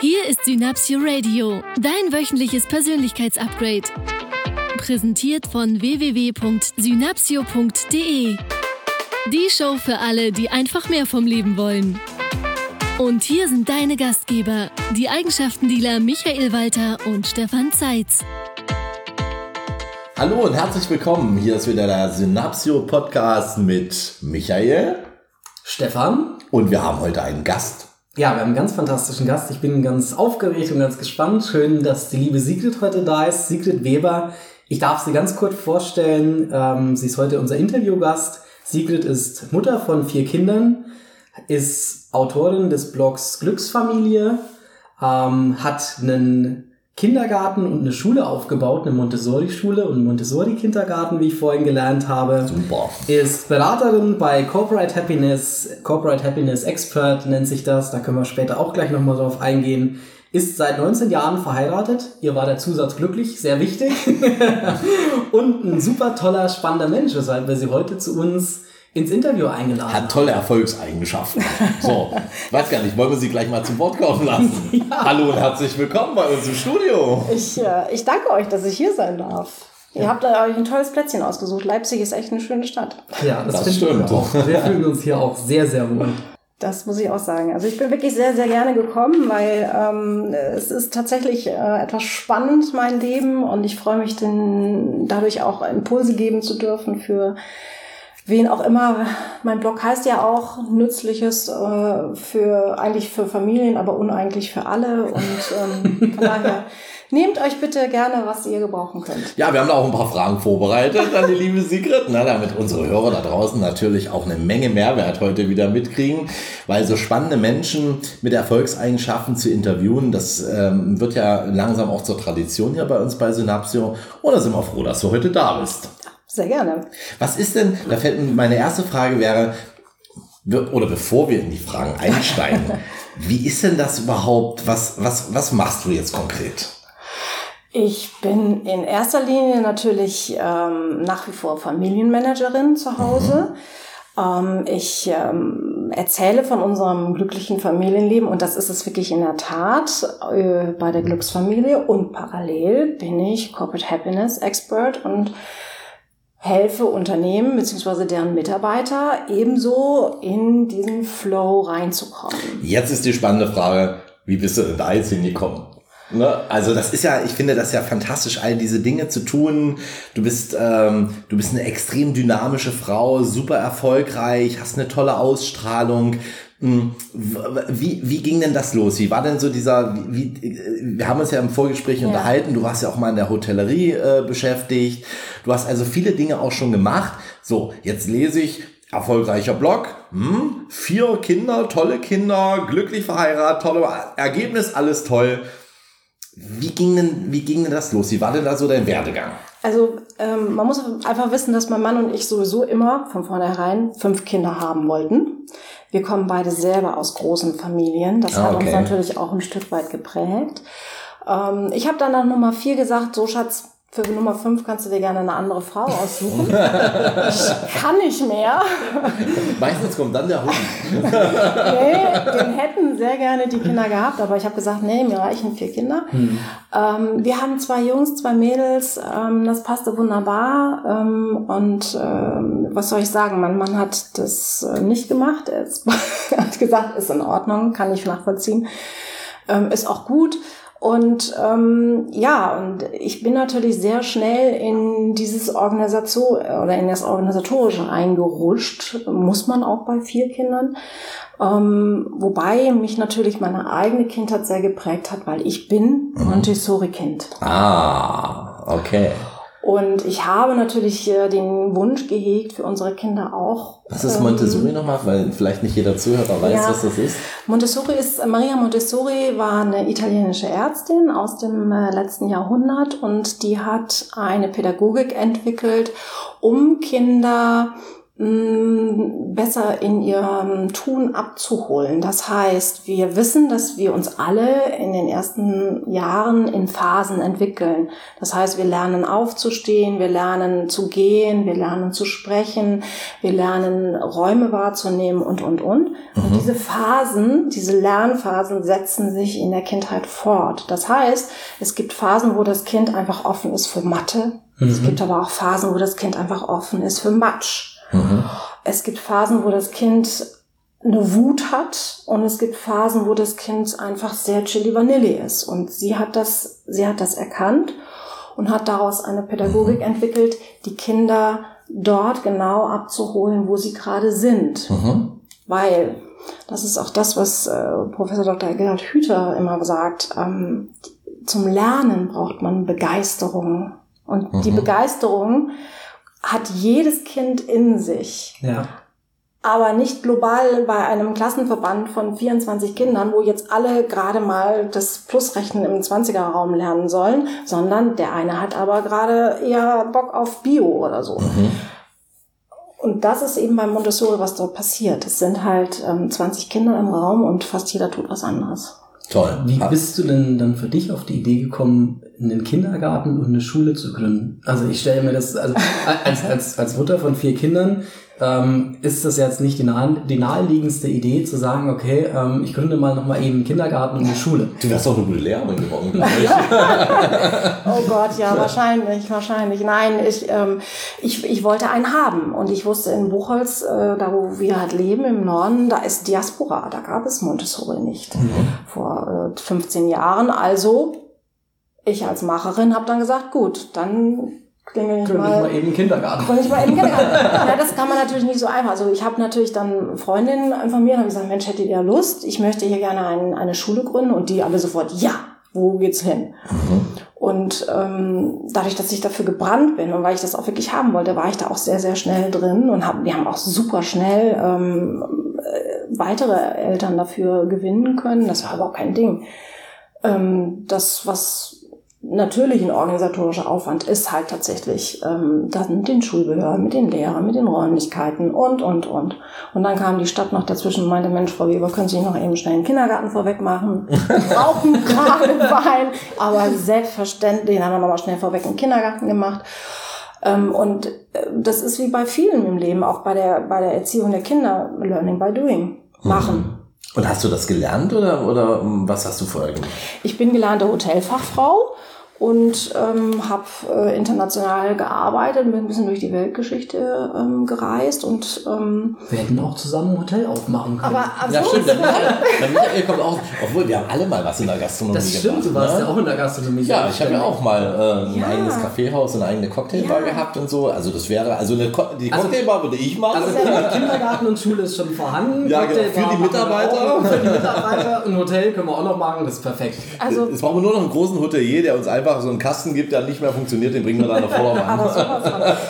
Hier ist Synapsio Radio, dein wöchentliches Persönlichkeitsupgrade. Präsentiert von www.synapsio.de. Die Show für alle, die einfach mehr vom Leben wollen. Und hier sind deine Gastgeber, die Eigenschaftendealer Michael Walter und Stefan Zeitz. Hallo und herzlich willkommen. Hier ist wieder der Synapsio Podcast mit Michael, Stefan. Und wir haben heute einen Gast. Ja, wir haben einen ganz fantastischen Gast. Ich bin ganz aufgeregt und ganz gespannt. Schön, dass die liebe Sigrid heute da ist. Sigrid Weber. Ich darf sie ganz kurz vorstellen. Ähm, sie ist heute unser Interviewgast. Sigrid ist Mutter von vier Kindern, ist Autorin des Blogs Glücksfamilie, ähm, hat einen Kindergarten und eine Schule aufgebaut, eine Montessori-Schule und Montessori-Kindergarten, wie ich vorhin gelernt habe. Super. Ist Beraterin bei Corporate Happiness, Corporate Happiness Expert nennt sich das, da können wir später auch gleich nochmal drauf eingehen. Ist seit 19 Jahren verheiratet, ihr war der Zusatz glücklich, sehr wichtig. und ein super toller, spannender Mensch, weshalb wir sie heute zu uns ins Interview eingeladen. Hat tolle Erfolgseigenschaften. So, weiß gar nicht, wollen wir Sie gleich mal zum Wort kommen lassen? Ja. Hallo und herzlich willkommen bei uns im Studio. Ich, äh, ich danke euch, dass ich hier sein darf. Ihr habt euch ein tolles Plätzchen ausgesucht. Leipzig ist echt eine schöne Stadt. Ja, das, das stimmt. Wir, auch. wir fühlen uns hier auch sehr, sehr wohl. Das muss ich auch sagen. Also ich bin wirklich sehr, sehr gerne gekommen, weil ähm, es ist tatsächlich äh, etwas spannend, mein Leben. Und ich freue mich, denn dadurch auch Impulse geben zu dürfen für wen auch immer. Mein Blog heißt ja auch Nützliches äh, für eigentlich für Familien, aber uneigentlich für alle. Und ähm, von daher nehmt euch bitte gerne, was ihr gebrauchen könnt. Ja, wir haben da auch ein paar Fragen vorbereitet an die liebe Sigrid, na, damit unsere Hörer da draußen natürlich auch eine Menge Mehrwert heute wieder mitkriegen, weil so spannende Menschen mit Erfolgseigenschaften zu interviewen, das ähm, wird ja langsam auch zur Tradition hier bei uns bei Synapsio. Und da sind wir froh, dass du heute da bist. Sehr gerne. Was ist denn, da fällt meine erste Frage wäre, oder bevor wir in die Fragen einsteigen, wie ist denn das überhaupt? Was, was, was machst du jetzt konkret? Ich bin in erster Linie natürlich ähm, nach wie vor Familienmanagerin zu Hause. Mhm. Ähm, ich ähm, erzähle von unserem glücklichen Familienleben und das ist es wirklich in der Tat äh, bei der Glücksfamilie und parallel bin ich Corporate Happiness Expert und helfe Unternehmen bzw. deren Mitarbeiter ebenso in diesen Flow reinzukommen. Jetzt ist die spannende Frage, wie bist du denn da jetzt hingekommen? Ne? Also das ist ja, ich finde das ja fantastisch, all diese Dinge zu tun. Du bist, ähm, du bist eine extrem dynamische Frau, super erfolgreich, hast eine tolle Ausstrahlung, wie, wie ging denn das los? Wie war denn so dieser, wie, wir haben uns ja im Vorgespräch ja. unterhalten, du warst ja auch mal in der Hotellerie äh, beschäftigt, du hast also viele Dinge auch schon gemacht. So, jetzt lese ich, erfolgreicher Blog, hm, vier Kinder, tolle Kinder, glücklich verheiratet, tolle Ergebnis, alles toll. Wie ging denn, wie ging denn das los? Wie war denn da so dein Werdegang? Also ähm, man muss einfach wissen, dass mein Mann und ich sowieso immer von vornherein fünf Kinder haben wollten. Wir kommen beide selber aus großen Familien. Das ah, hat uns natürlich auch ein Stück weit geprägt. Ähm, ich habe dann nach Nummer vier gesagt, so Schatz, für Nummer 5 kannst du dir gerne eine andere Frau aussuchen. ich kann nicht mehr. Meistens kommt dann der Hund. nee, den hätten sehr gerne die Kinder gehabt, aber ich habe gesagt, nee, mir reichen vier Kinder. Hm. Ähm, wir haben zwei Jungs, zwei Mädels, ähm, das passte wunderbar. Ähm, und ähm, was soll ich sagen, mein Mann hat das äh, nicht gemacht. Er hat gesagt, ist in Ordnung, kann ich nachvollziehen. Ähm, ist auch gut. Und ähm, ja, und ich bin natürlich sehr schnell in dieses Organisation oder in das Organisatorische eingerutscht, muss man auch bei vier Kindern. Ähm, wobei mich natürlich meine eigene Kindheit sehr geprägt hat, weil ich bin mhm. Montessori-Kind. Ah, okay. Und ich habe natürlich äh, den Wunsch gehegt für unsere Kinder auch. Was ist Montessori ähm, nochmal? Weil vielleicht nicht jeder Zuhörer weiß, ja, was das ist. Montessori ist, Maria Montessori war eine italienische Ärztin aus dem äh, letzten Jahrhundert und die hat eine Pädagogik entwickelt, um Kinder besser in ihrem Tun abzuholen. Das heißt, wir wissen, dass wir uns alle in den ersten Jahren in Phasen entwickeln. Das heißt, wir lernen aufzustehen, wir lernen zu gehen, wir lernen zu sprechen, wir lernen Räume wahrzunehmen und, und, und. Mhm. Und diese Phasen, diese Lernphasen setzen sich in der Kindheit fort. Das heißt, es gibt Phasen, wo das Kind einfach offen ist für Mathe. Mhm. Es gibt aber auch Phasen, wo das Kind einfach offen ist für Matsch. Mhm. Es gibt Phasen, wo das Kind eine Wut hat und es gibt Phasen, wo das Kind einfach sehr chili vanilli ist. Und sie hat das, sie hat das erkannt und hat daraus eine Pädagogik mhm. entwickelt, die Kinder dort genau abzuholen, wo sie gerade sind. Mhm. Weil, das ist auch das, was äh, Professor Dr. Gerhard Hüther immer sagt, ähm, zum Lernen braucht man Begeisterung. Und mhm. die Begeisterung hat jedes Kind in sich. Ja. Aber nicht global bei einem Klassenverband von 24 Kindern, wo jetzt alle gerade mal das Plusrechnen im 20er-Raum lernen sollen, sondern der eine hat aber gerade eher Bock auf Bio oder so. Mhm. Und das ist eben beim Montessori, was dort passiert. Es sind halt ähm, 20 Kinder im Raum und fast jeder tut was anderes. Toll. Wie bist du denn dann für dich auf die Idee gekommen, einen Kindergarten und eine Schule zu gründen? Also ich stelle mir das, also als, als, als Mutter von vier Kindern, ähm, ist das jetzt nicht die, nahe, die naheliegendste Idee zu sagen, okay, ähm, ich gründe mal nochmal eben einen Kindergarten und eine Schule. Du wärst doch eine gute Lehrerin geworden, glaube ich. oh Gott, ja, wahrscheinlich, wahrscheinlich. Nein, ich, ähm, ich, ich wollte einen haben und ich wusste in Buchholz, äh, da wo wir halt leben im Norden, da ist Diaspora, da gab es Montessori nicht mhm. vor äh, 15 Jahren. Also ich als Macherin habe dann gesagt, gut, dann klingel ich mal, ich mal eben Kindergarten. Klingel ich mal eben Kindergarten. ja, das kann man natürlich nicht so einfach. Also ich habe natürlich dann Freundinnen informiert und gesagt, Mensch, hättet ihr Lust? Ich möchte hier gerne ein, eine Schule gründen und die alle sofort, ja, wo geht's hin? Mhm. Und ähm, dadurch, dass ich dafür gebrannt bin und weil ich das auch wirklich haben wollte, war ich da auch sehr, sehr schnell drin und hab, wir haben auch super schnell ähm, äh, weitere Eltern dafür gewinnen können. Das war aber auch kein Ding. Ähm, das, was natürlich ein organisatorischer Aufwand ist halt tatsächlich ähm, dann mit den Schulbehörden, mit den Lehrern, mit den Räumlichkeiten und, und, und. Und dann kam die Stadt noch dazwischen und meinte, Mensch, Frau Weber, können Sie noch eben schnell einen Kindergarten vorweg machen? Brauchen gerade Wein. Aber selbstverständlich, den haben wir nochmal schnell vorweg einen Kindergarten gemacht. Ähm, und äh, das ist wie bei vielen im Leben, auch bei der, bei der Erziehung der Kinder, Learning by Doing machen. Und hast du das gelernt oder, oder ähm, was hast du vorher gemacht? Ich bin gelernte Hotelfachfrau und ähm, habe äh, international gearbeitet, bin ein bisschen durch die Weltgeschichte ähm, gereist und ähm, wir hätten auch zusammen ein Hotel aufmachen können. Aber, aber ja, stimmt. Der Michael, kommt auch, obwohl wir haben alle mal was in der Gastronomie Das stimmt, gemacht, du warst ne? ja auch in der Gastronomie. Ja, ich habe ja auch mal äh, ein ja. eigenes Kaffeehaus und eine eigene Cocktailbar ja. gehabt und so. Also das wäre, also eine Co die also, Cocktailbar würde ich machen. Also Kindergarten und Schule ist schon vorhanden. Ja, genau. Für die Mitarbeiter. Für die Mitarbeiter. Ein Hotel können wir auch noch machen, das ist perfekt. Also, Jetzt brauchen wir nur noch einen großen Hotelier, der uns einfach einfach so einen Kasten gibt, der nicht mehr funktioniert, den bringen wir da nach vorne an.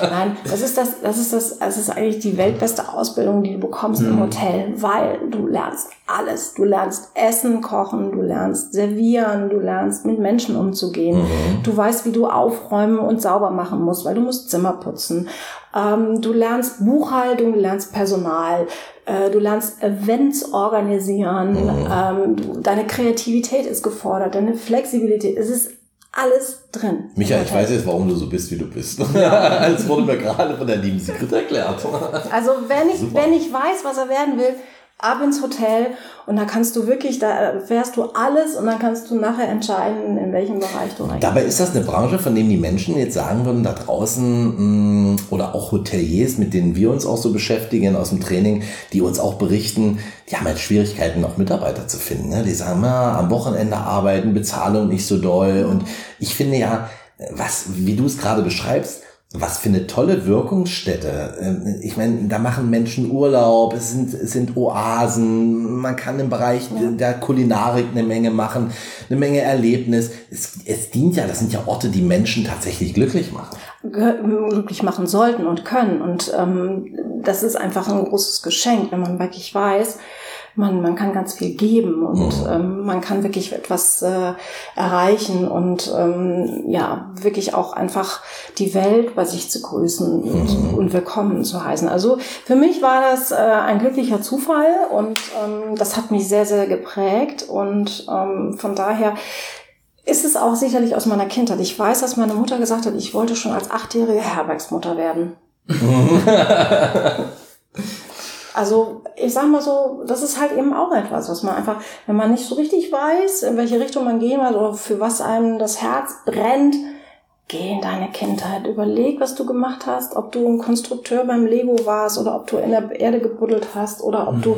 Nein, das ist das, das ist das, das ist eigentlich die weltbeste Ausbildung, die du bekommst mhm. im Hotel, weil du lernst alles. Du lernst Essen kochen, du lernst servieren, du lernst mit Menschen umzugehen. Mhm. Du weißt, wie du aufräumen und sauber machen musst, weil du musst Zimmer putzen. Ähm, du lernst Buchhaltung, du lernst Personal, äh, du lernst Events organisieren, mhm. ähm, deine Kreativität ist gefordert, deine Flexibilität. Es ist alles drin. Michael, ich weiß jetzt, warum du so bist, wie du bist. Ja. das wurde mir gerade von der lieben Sigrid erklärt. Also wenn ich, wenn ich weiß, was er werden will, ab ins Hotel und da kannst du wirklich, da erfährst du alles und dann kannst du nachher entscheiden, in welchem Bereich du rein Dabei ist das eine Branche, von dem die Menschen jetzt sagen würden, da draußen mm, oder auch Hoteliers, mit denen wir uns auch so beschäftigen aus dem Training, die uns auch berichten, die haben halt Schwierigkeiten, auch Mitarbeiter zu finden. Ne? Die sagen, na, am Wochenende arbeiten, Bezahlung nicht so doll und ich finde ja, was, wie du es gerade beschreibst, was für eine tolle Wirkungsstätte. Ähm, ich meine, da machen Menschen Urlaub, es sind, es sind Oasen, man kann im Bereich ja. der Kulinarik eine Menge machen, eine Menge Erlebnis. Es, es dient ja, das sind ja Orte, die Menschen tatsächlich glücklich machen. Glücklich machen sollten und können. Und ähm, das ist einfach ein großes Geschenk, wenn man wirklich weiß, man, man kann ganz viel geben und Mhm. ähm, man kann wirklich etwas äh, erreichen und ähm, ja, wirklich auch einfach die Welt bei sich zu grüßen und, Mhm. und willkommen zu heißen. Also für mich war das äh, ein glücklicher Zufall und ähm, das hat mich sehr, sehr geprägt und ähm, von daher ist es auch sicherlich aus meiner Kindheit. Ich weiß, dass meine Mutter gesagt hat, ich wollte schon als achtjährige Herbergsmutter werden. Also ich sag mal so, das ist halt eben auch etwas, was man einfach, wenn man nicht so richtig weiß, in welche Richtung man gehen will oder für was einem das Herz brennt, geh in deine Kindheit. Überleg, was du gemacht hast, ob du ein Konstrukteur beim Lego warst oder ob du in der Erde gebuddelt hast oder ob du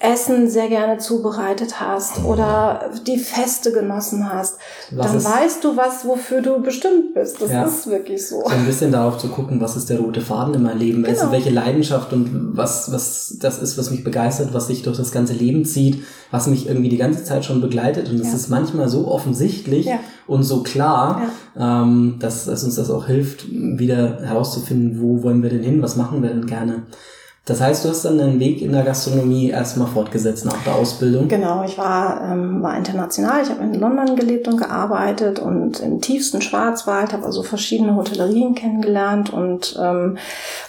Essen sehr gerne zubereitet hast oder die Feste genossen hast. Was Dann weißt du was, wofür du bestimmt bist. Das Ja. ist wirklich so. So ein bisschen darauf zu gucken, was ist der rote Faden in meinem Leben, also Genau. welche Leidenschaft und was, was das ist, was mich begeistert, was sich durch das ganze Leben zieht, was mich irgendwie die ganze Zeit schon begleitet. Und es Ja. ist manchmal so offensichtlich Ja. und so klar, ähm, dass, dass uns das auch hilft, wieder herauszufinden, wo wollen wir denn hin, was machen wir denn gerne. Das heißt, du hast dann deinen Weg in der Gastronomie erstmal fortgesetzt nach der Ausbildung. Genau, ich war, ähm, war international. Ich habe in London gelebt und gearbeitet und im tiefsten Schwarzwald, habe also verschiedene Hotellerien kennengelernt und ähm,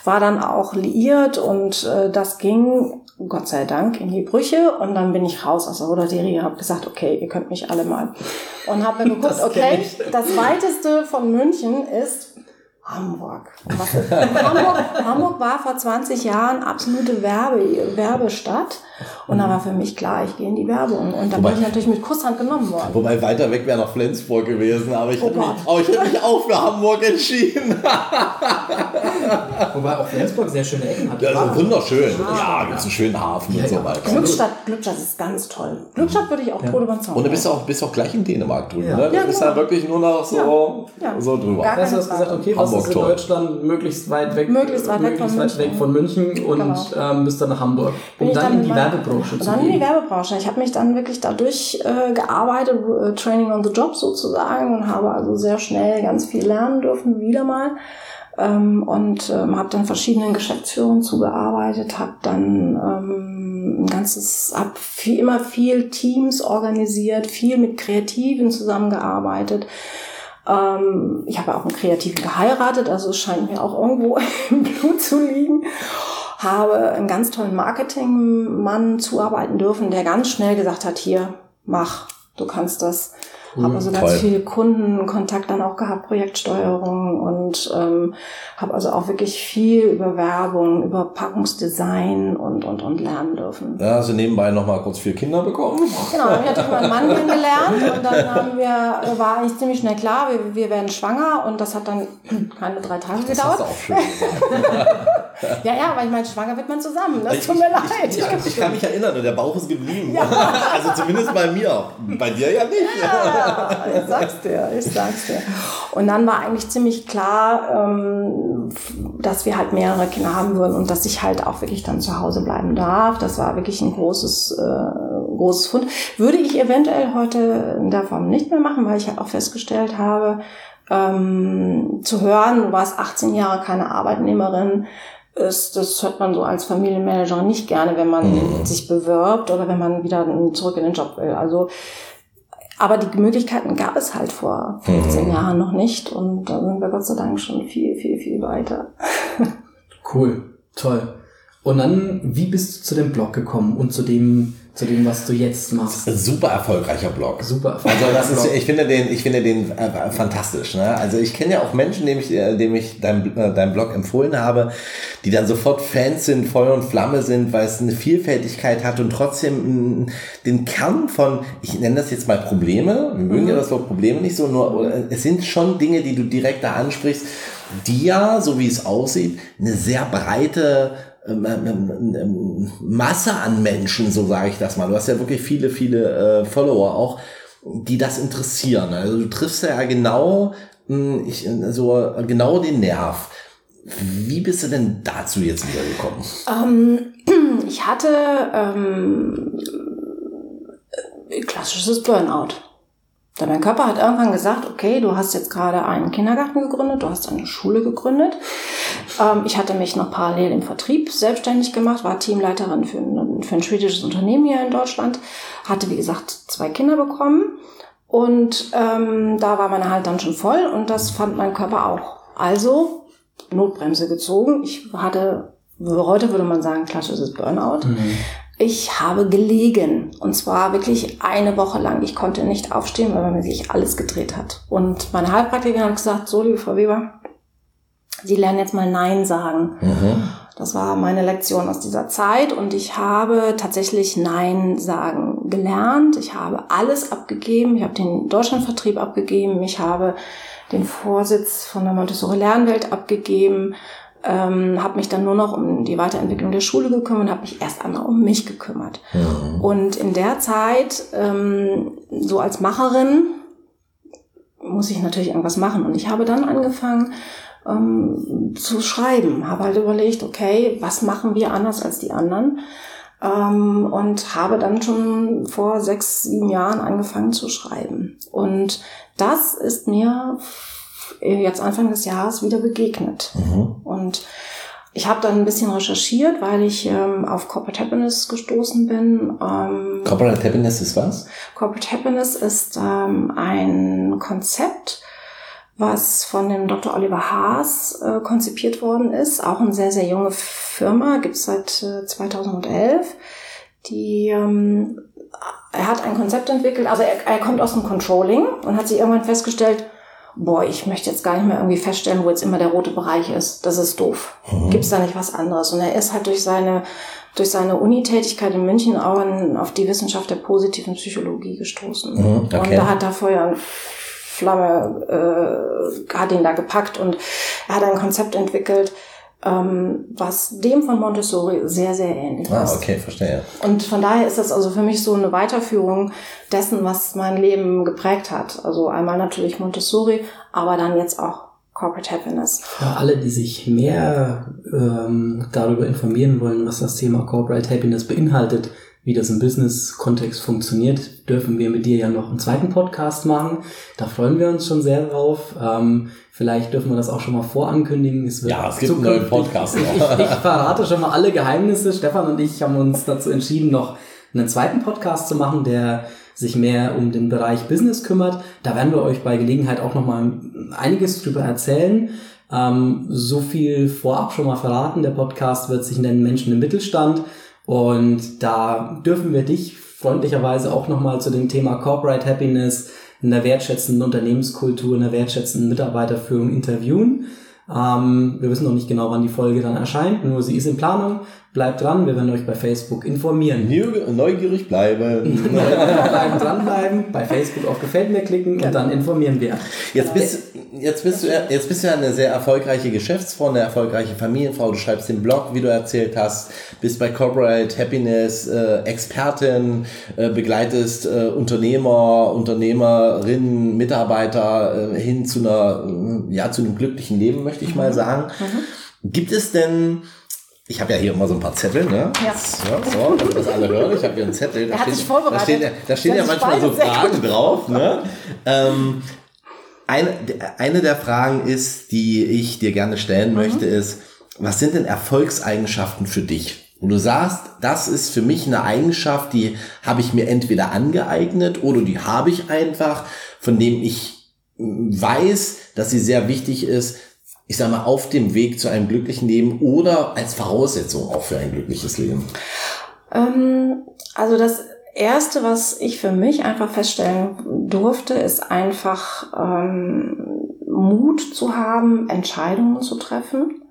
war dann auch liiert und äh, das ging Gott sei Dank in die Brüche und dann bin ich raus aus der Hotellerie und habe gesagt, okay, ihr könnt mich alle mal. Und habe mir geguckt, okay, das weiteste von München ist Hamburg. Hamburg. Hamburg war vor 20 Jahren absolute Werbe, Werbestadt. Und da war für mich klar, ich gehe in die Werbung. Und da Wobei- bin ich natürlich mit Kusshand genommen worden. Wobei weiter weg wäre noch Flensburg gewesen, aber ich, Oh hätte mich, Gott. aber ich hätte mich auch für Hamburg entschieden. Wobei auch Flensburg sehr schöne Ecken hat. Ja, also wunderschön. Ja, gibt es einen schönen Hafen Ja, und so ja. weiter. Glückstadt, Glückstadt ist ganz toll. Glückstadt würde ich auch tot überzeugen. Und du bist auch, bist auch gleich in Dänemark drüben, Ja. ne? Du Ja, bist genau. ja wirklich nur noch so, Ja. Ja. so drüber. Gar du hast gesagt, okay, was ist in. Deutschland möglichst weit weg, Möglichst weit weg möglichst von weit weg München. von München und Genau. ähm, bist dann nach Hamburg, um ich dann, in die meinem- Werbebranche zu dann in die. Werbebranche. Ich habe mich dann wirklich dadurch äh, gearbeitet, äh, Training on the Job sozusagen und habe also sehr schnell ganz viel lernen dürfen, wieder mal. Ähm, und ähm, habe dann verschiedenen Geschäftsführern zugearbeitet, habe dann ähm, ein ganzes, habe viel, immer viel Teams organisiert, viel mit Kreativen zusammengearbeitet. Ähm, ich habe auch einen Kreativen geheiratet, also es scheint mir auch irgendwo im Blut zu liegen. Habe einen ganz tollen Marketingmann zuarbeiten dürfen, der ganz schnell gesagt hat, hier, mach, du kannst das. Habe also ganz toll. viel Kundenkontakt dann auch gehabt, Projektsteuerung und ähm, habe also auch wirklich viel über Werbung, über Packungsdesign und und und lernen dürfen. Ja, also nebenbei noch mal kurz vier Kinder bekommen. Genau, dann hatte ich meinen Mann kennengelernt und dann haben wir, war eigentlich ziemlich schnell klar, wir, wir werden schwanger und das hat dann keine drei Tage Das hast gedauert. du auch schön. Ja, ja, weil ich meine, schwanger wird man zusammen. Das tut mir leid. Ich, ich, ich kann mich erinnern, und der Bauch ist geblieben. Also zumindest bei mir. Bei dir ja nicht. Ja, ich sag's dir, ich sag's dir. Und dann war eigentlich ziemlich klar, ähm, dass wir halt mehrere Kinder haben würden und dass ich halt auch wirklich dann zu Hause bleiben darf. Das war wirklich ein großes, äh, großes Fund. Würde ich eventuell heute in der Form nicht mehr machen, weil ich halt auch festgestellt habe, ähm, zu hören, du warst 18 Jahre keine Arbeitnehmerin, ist, das hört man so als Familienmanager nicht gerne, wenn man sich bewirbt oder wenn man wieder zurück in den Job will. Also aber die Möglichkeiten gab es halt vor 15 Jahren noch nicht und da sind wir Gott sei Dank schon viel, viel, viel weiter. Cool, toll. Und dann, wie bist du zu dem Blog gekommen und zu dem, zu dem, was du jetzt machst? Super erfolgreicher Blog. Super. Also das ist, ich finde den, ich finde den äh, fantastisch. Ne? Also ich kenne ja auch Menschen, dem ich, äh, dem ich dein, äh, dein Blog empfohlen habe, die dann sofort Fans sind, Feuer und Flamme sind, weil es eine Vielfältigkeit hat und trotzdem mh, den Kern von, ich nenne das jetzt mal Probleme, wir mögen ja das Wort Probleme nicht so, nur es sind schon Dinge, die du direkt da ansprichst, die ja, so wie es aussieht, eine sehr breite ähm, ähm, ähm, Masse an Menschen, so sage ich das mal. Du hast ja wirklich viele, viele äh, Follower auch, die das interessieren. Also du triffst ja genau, mh, ich, so genau den Nerv. Wie bist du denn dazu jetzt wiedergekommen? Ähm, ich hatte ähm, äh, klassisches Burnout. Denn mein Körper hat irgendwann gesagt, okay, du hast jetzt gerade einen Kindergarten gegründet, du hast eine Schule gegründet. Ähm, ich hatte mich noch parallel im Vertrieb selbstständig gemacht, war Teamleiterin für ein, für ein schwedisches Unternehmen hier in Deutschland. Hatte, wie gesagt, zwei Kinder bekommen. Und ähm, da war meine Halt dann schon voll und das fand mein Körper auch. Also Notbremse gezogen. Ich hatte, heute würde man sagen, klassisches Burnout. Mhm. Ich habe gelegen und zwar wirklich eine Woche lang. Ich konnte nicht aufstehen, weil mir sich alles gedreht hat. Und meine Heilpraktikerin hat gesagt, so liebe Frau Weber, Sie lernen jetzt mal Nein sagen. Mhm. Das war meine Lektion aus dieser Zeit und ich habe tatsächlich Nein sagen gelernt. Ich habe alles abgegeben. Ich habe den Deutschlandvertrieb abgegeben. Ich habe den Vorsitz von der Montessori Lernwelt abgegeben ähm, habe mich dann nur noch um die Weiterentwicklung der Schule gekümmert und habe mich erst einmal um mich gekümmert. Mhm. Und in der Zeit, ähm, so als Macherin, muss ich natürlich irgendwas machen. Und ich habe dann angefangen ähm, zu schreiben, habe halt überlegt, okay, was machen wir anders als die anderen? Ähm, und habe dann schon vor sechs, sieben Jahren angefangen zu schreiben. Und das ist mir jetzt Anfang des Jahres wieder begegnet. Mhm. Und ich habe dann ein bisschen recherchiert, weil ich ähm, auf Corporate Happiness gestoßen bin. Ähm, Corporate Happiness ist was? Corporate Happiness ist ähm, ein Konzept, was von dem Dr. Oliver Haas äh, konzipiert worden ist. Auch eine sehr, sehr junge Firma, gibt's seit äh, 2011. Die, ähm, er hat ein Konzept entwickelt, also er, er kommt aus dem Controlling und hat sich irgendwann festgestellt, boah, ich möchte jetzt gar nicht mehr irgendwie feststellen, wo jetzt immer der rote Bereich ist. Das ist doof. Mhm. Gibt es da nicht was anderes? Und er ist halt durch seine, durch seine Unitätigkeit in München auch an, auf die Wissenschaft der positiven Psychologie gestoßen. Mhm, okay. Und da hat er Feuer und Flamme, äh, hat ihn da gepackt und er hat ein Konzept entwickelt, ähm, was dem von Montessori sehr, sehr ähnlich ah, ist. Ah, okay, verstehe. Und von daher ist das also für mich so eine Weiterführung dessen, was mein Leben geprägt hat. Also einmal natürlich Montessori, aber dann jetzt auch Corporate Happiness. Für alle, die sich mehr ähm, darüber informieren wollen, was das Thema Corporate Happiness beinhaltet, wie das im Business-Kontext funktioniert, dürfen wir mit dir ja noch einen zweiten Podcast machen. Da freuen wir uns schon sehr drauf. Ähm, vielleicht dürfen wir das auch schon mal vorankündigen. Es ja, es gibt einen neuen Podcast. Ich, ich, ich verrate schon mal alle Geheimnisse. Stefan und ich haben uns dazu entschieden, noch einen zweiten Podcast zu machen, der sich mehr um den Bereich Business kümmert. Da werden wir euch bei Gelegenheit auch noch mal einiges drüber erzählen. Ähm, so viel vorab schon mal verraten. Der Podcast wird sich nennen Menschen im Mittelstand. Und da dürfen wir dich freundlicherweise auch nochmal zu dem Thema Corporate Happiness in der wertschätzenden Unternehmenskultur, in der wertschätzenden Mitarbeiterführung interviewen. Ähm, wir wissen noch nicht genau, wann die Folge dann erscheint, nur sie ist in Planung. Bleibt dran, wir werden euch bei Facebook informieren. Neugierig bleiben. bleiben dranbleiben, bei Facebook auf Gefällt mir klicken und dann informieren wir. Jetzt bist, jetzt bist du jetzt bist du ja eine sehr erfolgreiche Geschäftsfrau, eine erfolgreiche Familienfrau. Du schreibst den Blog, wie du erzählt hast, bist bei Corporate Happiness äh, Expertin, äh, begleitest äh, Unternehmer, Unternehmerinnen, Mitarbeiter äh, hin zu einer ja zu einem glücklichen Leben, möchte ich mhm. mal sagen. Mhm. Gibt es denn ich habe ja hier immer so ein paar Zettel, ne? Ja. So, so damit das alle hören. Ich habe hier einen Zettel. Da, stehen, da stehen, ja, da stehen ja manchmal so Fragen drauf, ne? Ähm, eine, eine der Fragen ist, die ich dir gerne stellen mhm. möchte, ist, was sind denn Erfolgseigenschaften für dich? Und du sagst, das ist für mich eine Eigenschaft, die habe ich mir entweder angeeignet oder die habe ich einfach, von dem ich weiß, dass sie sehr wichtig ist, ich sage mal, auf dem Weg zu einem glücklichen Leben oder als Voraussetzung auch für ein glückliches Leben? Ähm, also das Erste, was ich für mich einfach feststellen durfte, ist einfach ähm, Mut zu haben, Entscheidungen zu treffen.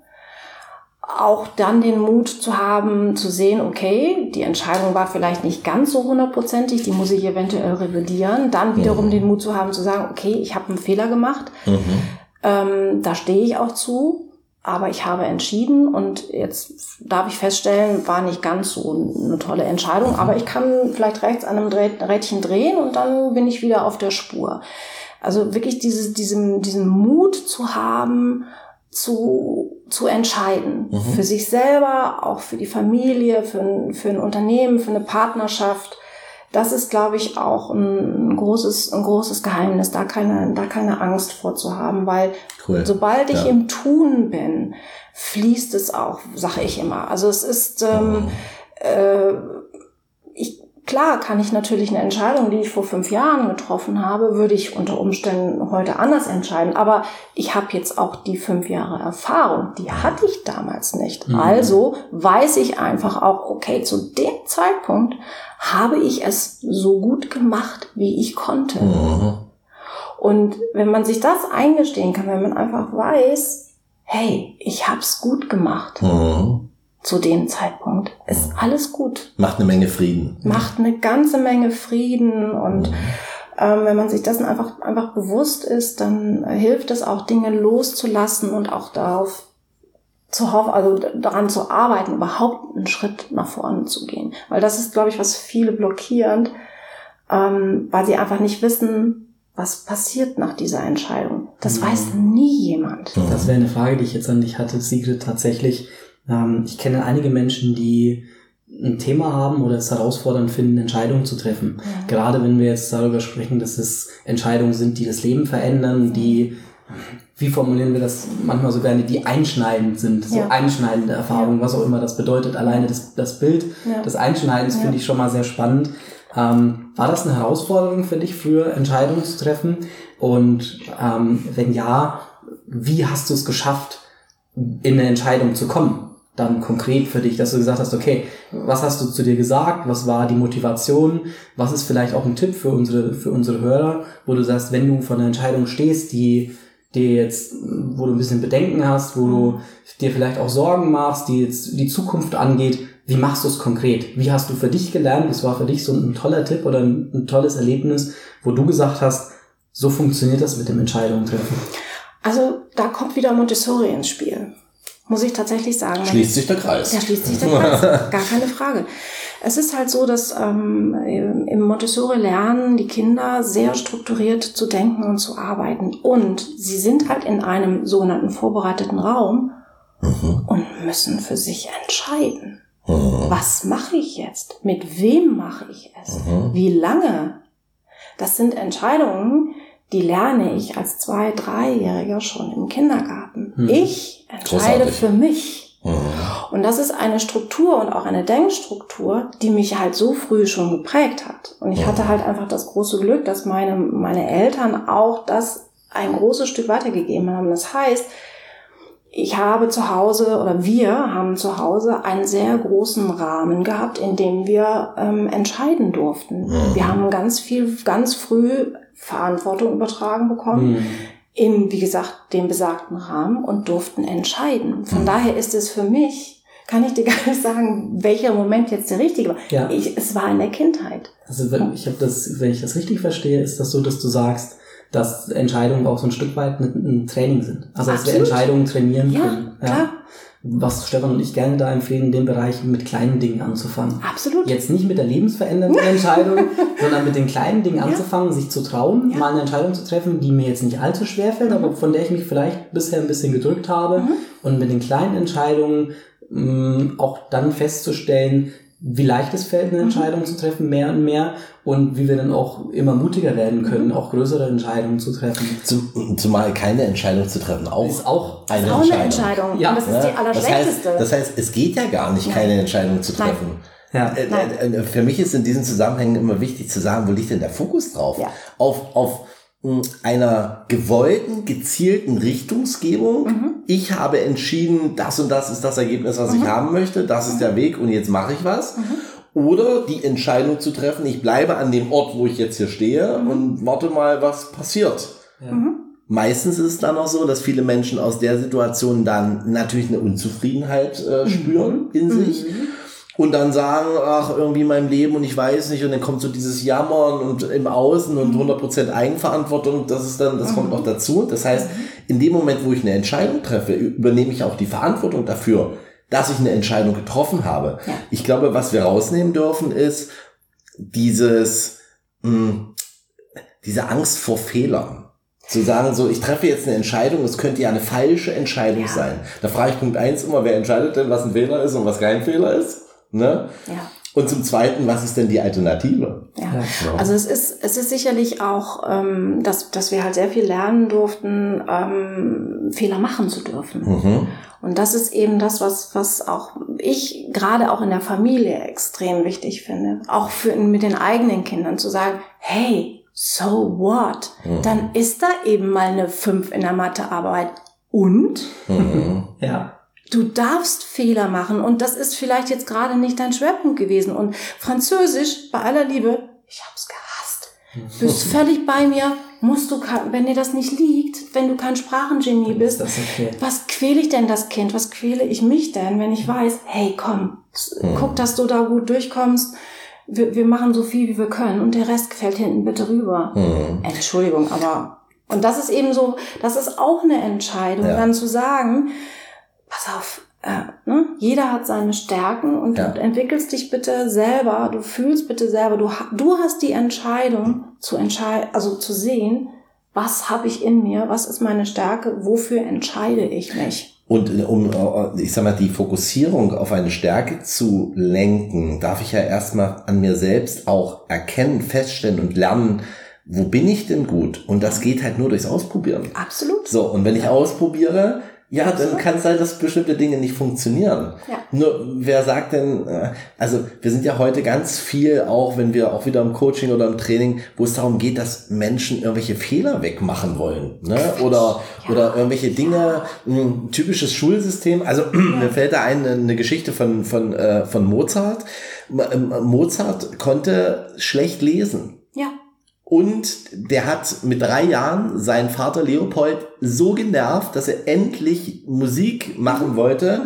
Auch dann den Mut zu haben, zu sehen, okay, die Entscheidung war vielleicht nicht ganz so hundertprozentig, die muss ich eventuell revidieren. Dann wiederum mhm. den Mut zu haben, zu sagen, okay, ich habe einen Fehler gemacht. Mhm ähm, da stehe ich auch zu, aber ich habe entschieden und jetzt darf ich feststellen, war nicht ganz so eine tolle Entscheidung, aber ich kann vielleicht rechts an einem Rädchen drehen und dann bin ich wieder auf der Spur. Also wirklich dieses, diesen, diesen Mut zu haben, zu, zu entscheiden. Mhm. Für sich selber, auch für die Familie, für ein, für ein Unternehmen, für eine Partnerschaft das ist, glaube ich, auch ein großes, ein großes Geheimnis, da keine, da keine Angst vorzuhaben, weil cool. sobald ich ja. im Tun bin, fließt es auch, sage ich immer. Also es ist, ähm, äh, Klar kann ich natürlich eine Entscheidung, die ich vor fünf Jahren getroffen habe, würde ich unter Umständen heute anders entscheiden. Aber ich habe jetzt auch die fünf Jahre Erfahrung, die hatte ich damals nicht. Mhm. Also weiß ich einfach auch, okay, zu dem Zeitpunkt habe ich es so gut gemacht, wie ich konnte. Mhm. Und wenn man sich das eingestehen kann, wenn man einfach weiß, hey, ich hab's gut gemacht. Mhm zu dem Zeitpunkt. Ist alles gut. Macht eine Menge Frieden. Macht eine ganze Menge Frieden und mhm. ähm, wenn man sich dessen einfach, einfach bewusst ist, dann hilft es auch Dinge loszulassen und auch darauf zu hoffen, also daran zu arbeiten, überhaupt einen Schritt nach vorne zu gehen. Weil das ist, glaube ich, was viele blockierend, ähm, weil sie einfach nicht wissen, was passiert nach dieser Entscheidung. Das mhm. weiß nie jemand. Das wäre eine Frage, die ich jetzt an dich hatte, Sigrid, tatsächlich ähm, ich kenne einige Menschen, die ein Thema haben oder es herausfordernd finden, Entscheidungen zu treffen. Ja. Gerade wenn wir jetzt darüber sprechen, dass es Entscheidungen sind, die das Leben verändern, die, wie formulieren wir das manchmal so gerne, die einschneidend sind, so ja. einschneidende Erfahrungen, ja. was auch immer das bedeutet. Alleine das, das Bild des Einschneidens finde ich schon mal sehr spannend. Ähm, war das eine Herausforderung für dich, früher Entscheidungen zu treffen? Und ähm, wenn ja, wie hast du es geschafft, in eine Entscheidung zu kommen? Dann konkret für dich, dass du gesagt hast, okay, was hast du zu dir gesagt? Was war die Motivation? Was ist vielleicht auch ein Tipp für unsere, für unsere Hörer, wo du sagst, wenn du vor einer Entscheidung stehst, die dir jetzt, wo du ein bisschen Bedenken hast, wo du dir vielleicht auch Sorgen machst, die jetzt die Zukunft angeht, wie machst du es konkret? Wie hast du für dich gelernt? Was war für dich so ein toller Tipp oder ein, ein tolles Erlebnis, wo du gesagt hast, so funktioniert das mit dem Entscheidungen treffen? Also da kommt wieder Montessori ins Spiel muss ich tatsächlich sagen. Schließt sich der Kreis. Ja, schließt sich der Kreis. Gar keine Frage. Es ist halt so, dass ähm, im Montessori lernen die Kinder sehr strukturiert zu denken und zu arbeiten. Und sie sind halt in einem sogenannten vorbereiteten Raum mhm. und müssen für sich entscheiden. Mhm. Was mache ich jetzt? Mit wem mache ich es? Mhm. Wie lange? Das sind Entscheidungen, die lerne ich als zwei, dreijähriger schon im Kindergarten. Mhm. Ich entscheide Großartig. für mich. Mhm. Und das ist eine Struktur und auch eine Denkstruktur, die mich halt so früh schon geprägt hat. Und ich mhm. hatte halt einfach das große Glück, dass meine, meine Eltern auch das ein großes Stück weitergegeben haben. Das heißt, ich habe zu Hause oder wir haben zu Hause einen sehr großen Rahmen gehabt, in dem wir ähm, entscheiden durften. Mhm. Wir haben ganz viel, ganz früh Verantwortung übertragen bekommen. Mhm. In, wie gesagt, dem besagten Rahmen und durften entscheiden. Von mhm. daher ist es für mich, kann ich dir gar nicht sagen, welcher Moment jetzt der richtige war. Ja. Ich, es war in der Kindheit. Also wenn, ich habe das, wenn ich das richtig verstehe, ist das so, dass du sagst, dass Entscheidungen auch so ein Stück weit ein, Training sind. Also dass wir Entscheidungen trainieren ja, können. Ja, klar was Stefan und ich gerne da empfehlen, in dem Bereich mit kleinen Dingen anzufangen. Absolut. Jetzt nicht mit der lebensverändernden Entscheidung, sondern mit den kleinen Dingen ja. anzufangen, sich zu trauen, ja. mal eine Entscheidung zu treffen, die mir jetzt nicht allzu schwer fällt, mhm. aber von der ich mich vielleicht bisher ein bisschen gedrückt habe. Mhm. Und mit den kleinen Entscheidungen mh, mm, auch dann festzustellen, wie leicht es fällt, eine mhm. Entscheidung mhm. zu treffen, mehr und mehr, und wie wir dann auch immer mutiger werden können, mhm. auch größere Entscheidungen zu treffen. Zum, zumal keine Entscheidung zu treffen auch, ist auch eine, ist auch Entscheidung. eine Entscheidung. Ja. Und das ist die allerschlechteste. Das heißt, das heißt, es geht ja gar nicht, keine Entscheidung zu treffen. Ja. Äh, äh, äh, für mich ist in diesen Zusammenhängen immer wichtig zu sagen, wo liegt denn der Fokus drauf? Ja. Auf, auf einer gewollten, gezielten Richtungsgebung. Mhm. Ich habe entschieden, das und das ist das Ergebnis, was mhm. ich haben möchte, das ist der Weg und jetzt mache ich was. Mhm. Oder die Entscheidung zu treffen, ich bleibe an dem Ort, wo ich jetzt hier stehe mhm. und warte mal, was passiert. Ja. Mhm. Meistens ist es dann auch so, dass viele Menschen aus der Situation dann natürlich eine Unzufriedenheit äh, mhm. spüren in sich und dann sagen, ach, irgendwie mein Leben und ich weiß nicht und dann kommt so dieses Jammern und im Außen und 100% mhm. Eigenverantwortung, das ist dann, das mhm. kommt noch dazu. Das heißt, mhm. in dem Moment, wo ich eine Entscheidung treffe, übernehme ich auch die Verantwortung dafür, dass ich eine Entscheidung getroffen habe. Ja. Ich glaube, was wir rausnehmen dürfen, ist dieses, mh, hm, diese Angst vor Fehlern zu sagen, so, ich treffe jetzt eine Entscheidung, es könnte ja eine falsche Entscheidung ja. sein. Da frage ich Punkt eins immer, wer entscheidet denn, was ein Fehler ist und was kein Fehler ist? Ne? Ja. Und zum Zweiten, was ist denn die Alternative? Ja. Also es ist, es ist sicherlich auch, ähm, dass, dass wir halt sehr viel lernen durften, ähm, Fehler machen zu dürfen. Mhm. Und das ist eben das, was, was auch ich gerade auch in der Familie extrem wichtig finde. Auch für, mit den eigenen Kindern zu sagen, hey, so what? Mhm. Dann ist da eben mal eine 5 in der Mathearbeit. Und? Mhm. Ja. Du darfst Fehler machen und das ist vielleicht jetzt gerade nicht dein Schwerpunkt gewesen. Und Französisch, bei aller Liebe, ich hab's gehasst. Bist völlig bei mir, musst du, wenn dir das nicht liegt, wenn du kein Sprachengenie Ist bist, okay? was quäle ich denn das Kind? Was quäle ich mich denn, wenn ich weiß, hey, komm, guck, dass du da gut durchkommst. Wir, wir machen so viel, wie wir können und der Rest fällt hinten bitte rüber. Mhm. Entschuldigung, aber und das ist eben so, das ist auch eine Entscheidung, Ja. dann zu sagen, pass auf, äh, ne? jeder hat seine Stärken und Ja. du entwickelst dich bitte selber, du fühlst bitte selber, du, du hast die Entscheidung zu entscheiden, also zu sehen, was habe ich in mir, was ist meine Stärke, wofür entscheide ich mich. Und äh, um, äh, ich sag mal, die Fokussierung auf eine Stärke zu lenken, darf ich ja erstmal an mir selbst auch erkennen, feststellen und lernen, wo bin ich denn gut? Und das geht halt nur durchs Ausprobieren. Absolut. So, und wenn ich ausprobiere, ja, dann kann es sein, dass bestimmte Dinge nicht funktionieren. Ja. Nur, wer sagt denn, äh, also wir sind ja heute ganz viel, auch wenn wir auch wieder im Coaching oder im Training, wo es darum geht, dass Menschen irgendwelche Fehler wegmachen wollen. Ne? Oder, Ja. oder irgendwelche Dinge, ein typisches Schulsystem. Also mir fällt da ein, eine Geschichte von, von, äh, von Mozart. Äh, Mozart konnte schlecht lesen. Ja. Und der hat mit drei Jahren seinen Vater Leopold so genervt, dass er endlich Musik machen wollte.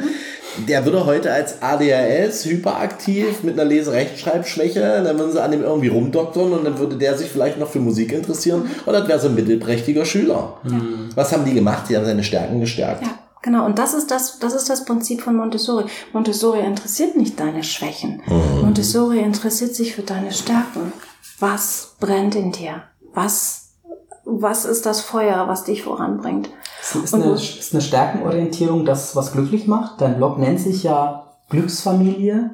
Der würde heute als ADHS, hyperaktiv, mit einer Lese-Rechtschreibschwäche, dann würden sie an ihm irgendwie rumdoktern und dann würde der sich vielleicht noch für Musik interessieren und das wäre so ein mittelprächtiger Schüler. Was haben die gemacht? Sie haben seine Stärken gestärkt. Ja, genau. Und das ist das, das ist das Prinzip von Montessori. Montessori interessiert nicht deine Schwächen. Montessori interessiert sich für deine Stärken. Was brennt in dir? Was, was ist das Feuer, was dich voranbringt? Es ist eine, ist eine Stärkenorientierung das, was glücklich macht. Dein Blog nennt sich ja Glücksfamilie.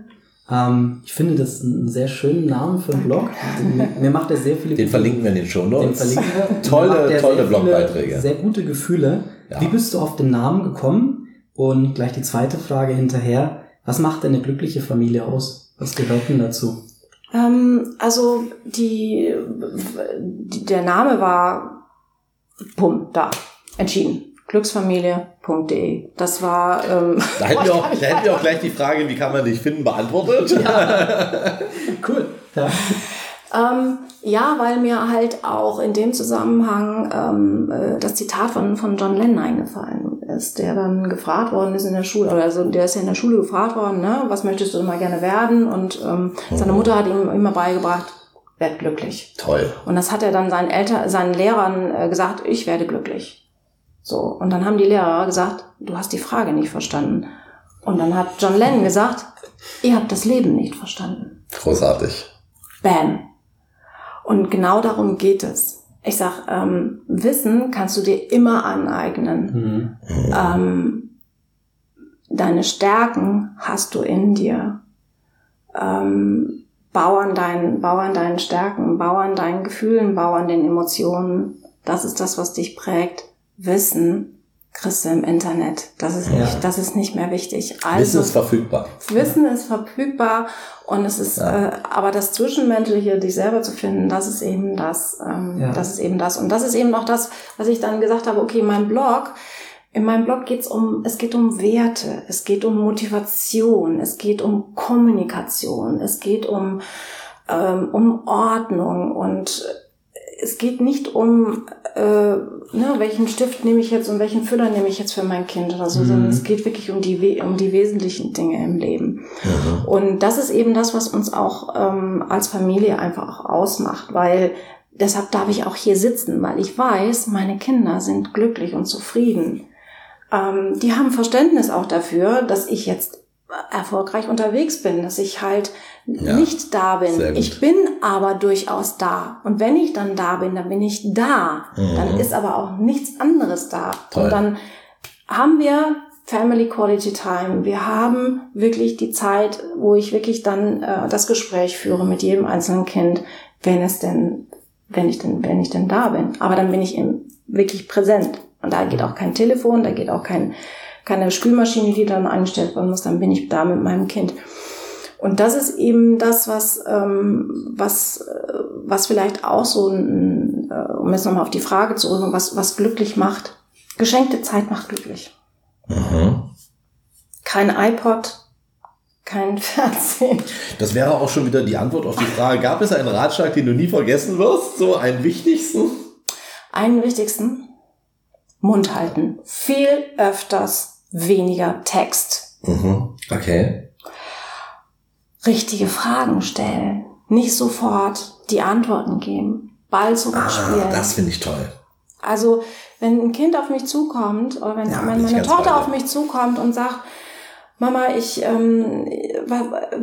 Ähm, ich finde das einen sehr schönen Namen für einen Blog. Mir, mir macht er sehr viele Den verlinken wir in den Show Den Notes. verlinken wir. Tolle, tolle Blogbeiträge. Sehr gute Gefühle. Ja. Wie bist du auf den Namen gekommen? Und gleich die zweite Frage hinterher. Was macht denn eine glückliche Familie aus? Was gehört denn dazu? Ähm, also die, die, der Name war, pum, da, entschieden. Glücksfamilie.de. Das war, ähm, Da hätten, wir auch, da hätten wir auch gleich die Frage, wie kann man dich finden, beantwortet. Cool. Ja. Ähm, ja, weil mir halt auch in dem Zusammenhang ähm, äh, das Zitat von, von John Lennon eingefallen ist, der dann gefragt worden ist in der Schule, oder also der ist ja in der Schule gefragt worden, ne, was möchtest du immer gerne werden? Und ähm, seine Mutter hat ihm immer beigebracht, werd glücklich. Toll. Und das hat er dann seinen Eltern, seinen Lehrern äh, gesagt, ich werde glücklich. So. Und dann haben die Lehrer gesagt, du hast die Frage nicht verstanden. Und dann hat John Lennon gesagt, ihr habt das Leben nicht verstanden. Großartig. Bam. Und genau darum geht es. Ich sag, ähm, Wissen kannst du dir immer aneignen. Mhm. Ähm, deine Stärken hast du in dir. Ähm, bau an deinen, bau an deinen Stärken, bau an deinen Gefühlen, bau an den Emotionen. Das ist das, was dich prägt. Wissen kriegst du im Internet. Das ist Ja. nicht, das ist nicht mehr wichtig. Wissen Also, ist verfügbar. Wissen ist verfügbar und es ist, Ja. äh, aber das Zwischenmenschliche, dich selber zu finden, das ist eben das, ähm, Ja. das ist eben das. Und das ist eben auch das, was ich dann gesagt habe, okay, mein Blog, in meinem Blog geht's um, es geht um Werte, es geht um Motivation, es geht um Kommunikation, es geht um, ähm, um Ordnung und es geht nicht um, äh, ne, welchen Stift nehme ich jetzt und welchen Füller nehme ich jetzt für mein Kind oder so, Mhm. sondern es geht wirklich um die, um die wesentlichen Dinge im Leben. Und das ist eben das, was uns auch ähm, als Familie einfach auch ausmacht, weil deshalb darf ich auch hier sitzen, weil ich weiß, meine Kinder sind glücklich und zufrieden. Ähm, die haben Verständnis auch dafür, dass ich jetzt erfolgreich unterwegs bin, dass ich halt Ja, nicht da bin. Ich bin aber durchaus da. Und wenn ich dann da bin, dann bin ich da. Mhm. Dann ist aber auch nichts anderes da. Toll. Und dann haben wir Family Quality Time. Wir haben wirklich die Zeit, wo ich wirklich dann äh, das Gespräch führe mit jedem einzelnen Kind, wenn es denn, wenn ich denn, wenn ich denn da bin. Aber dann bin ich eben wirklich präsent. Und da geht auch kein Telefon, da geht auch kein, keine Spülmaschine, die dann eingestellt werden muss. Dann bin ich da mit meinem Kind. Und das ist eben das, was, ähm, was, äh, was vielleicht auch so, ein, äh, um jetzt nochmal auf die Frage zu zurückzukommen, was, was glücklich macht. Geschenkte Zeit macht glücklich. Mhm. Kein iPod, kein Fernsehen. Das wäre auch schon wieder die Antwort auf die Frage, gab es einen Ratschlag, den du nie vergessen wirst? So einen wichtigsten? Einen wichtigsten? Mund halten. Viel öfters weniger Text. Mhm. Okay. Richtige Fragen stellen. Nicht sofort die Antworten geben. Ball zu ah. Das finde ich toll. Also, wenn ein Kind auf mich zukommt, oder wenn, ja, wenn meine Tochter auf mich zukommt und sagt, Mama, ich, ähm,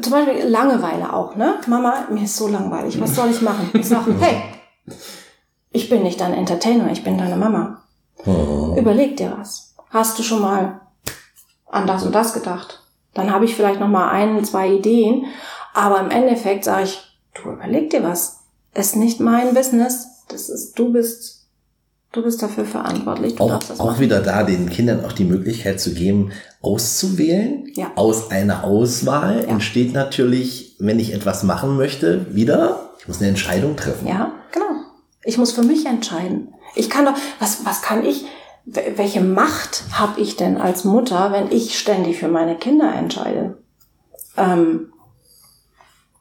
zum Beispiel Langeweile auch, ne? Mama, mir ist so langweilig, was soll ich machen? Ich sage, hey, ich bin nicht dein Entertainer, ich bin deine Mama. Oh. Überleg dir was. Hast du schon mal an das und das gedacht? Dann habe ich vielleicht noch mal ein, zwei Ideen, aber im Endeffekt sage ich, du überleg dir was. Ist nicht mein Business. Das ist, du bist Du bist dafür verantwortlich. Du auch, auch wieder da, den Kindern auch die Möglichkeit zu geben, auszuwählen. Ja. Aus einer Auswahl ja. entsteht natürlich, wenn ich etwas machen möchte, wieder, ich muss eine Entscheidung treffen. Ja, genau. Ich muss für mich entscheiden. Ich kann doch, was, was kann ich, welche Macht habe ich denn als Mutter, wenn ich ständig für meine Kinder entscheide? Ähm,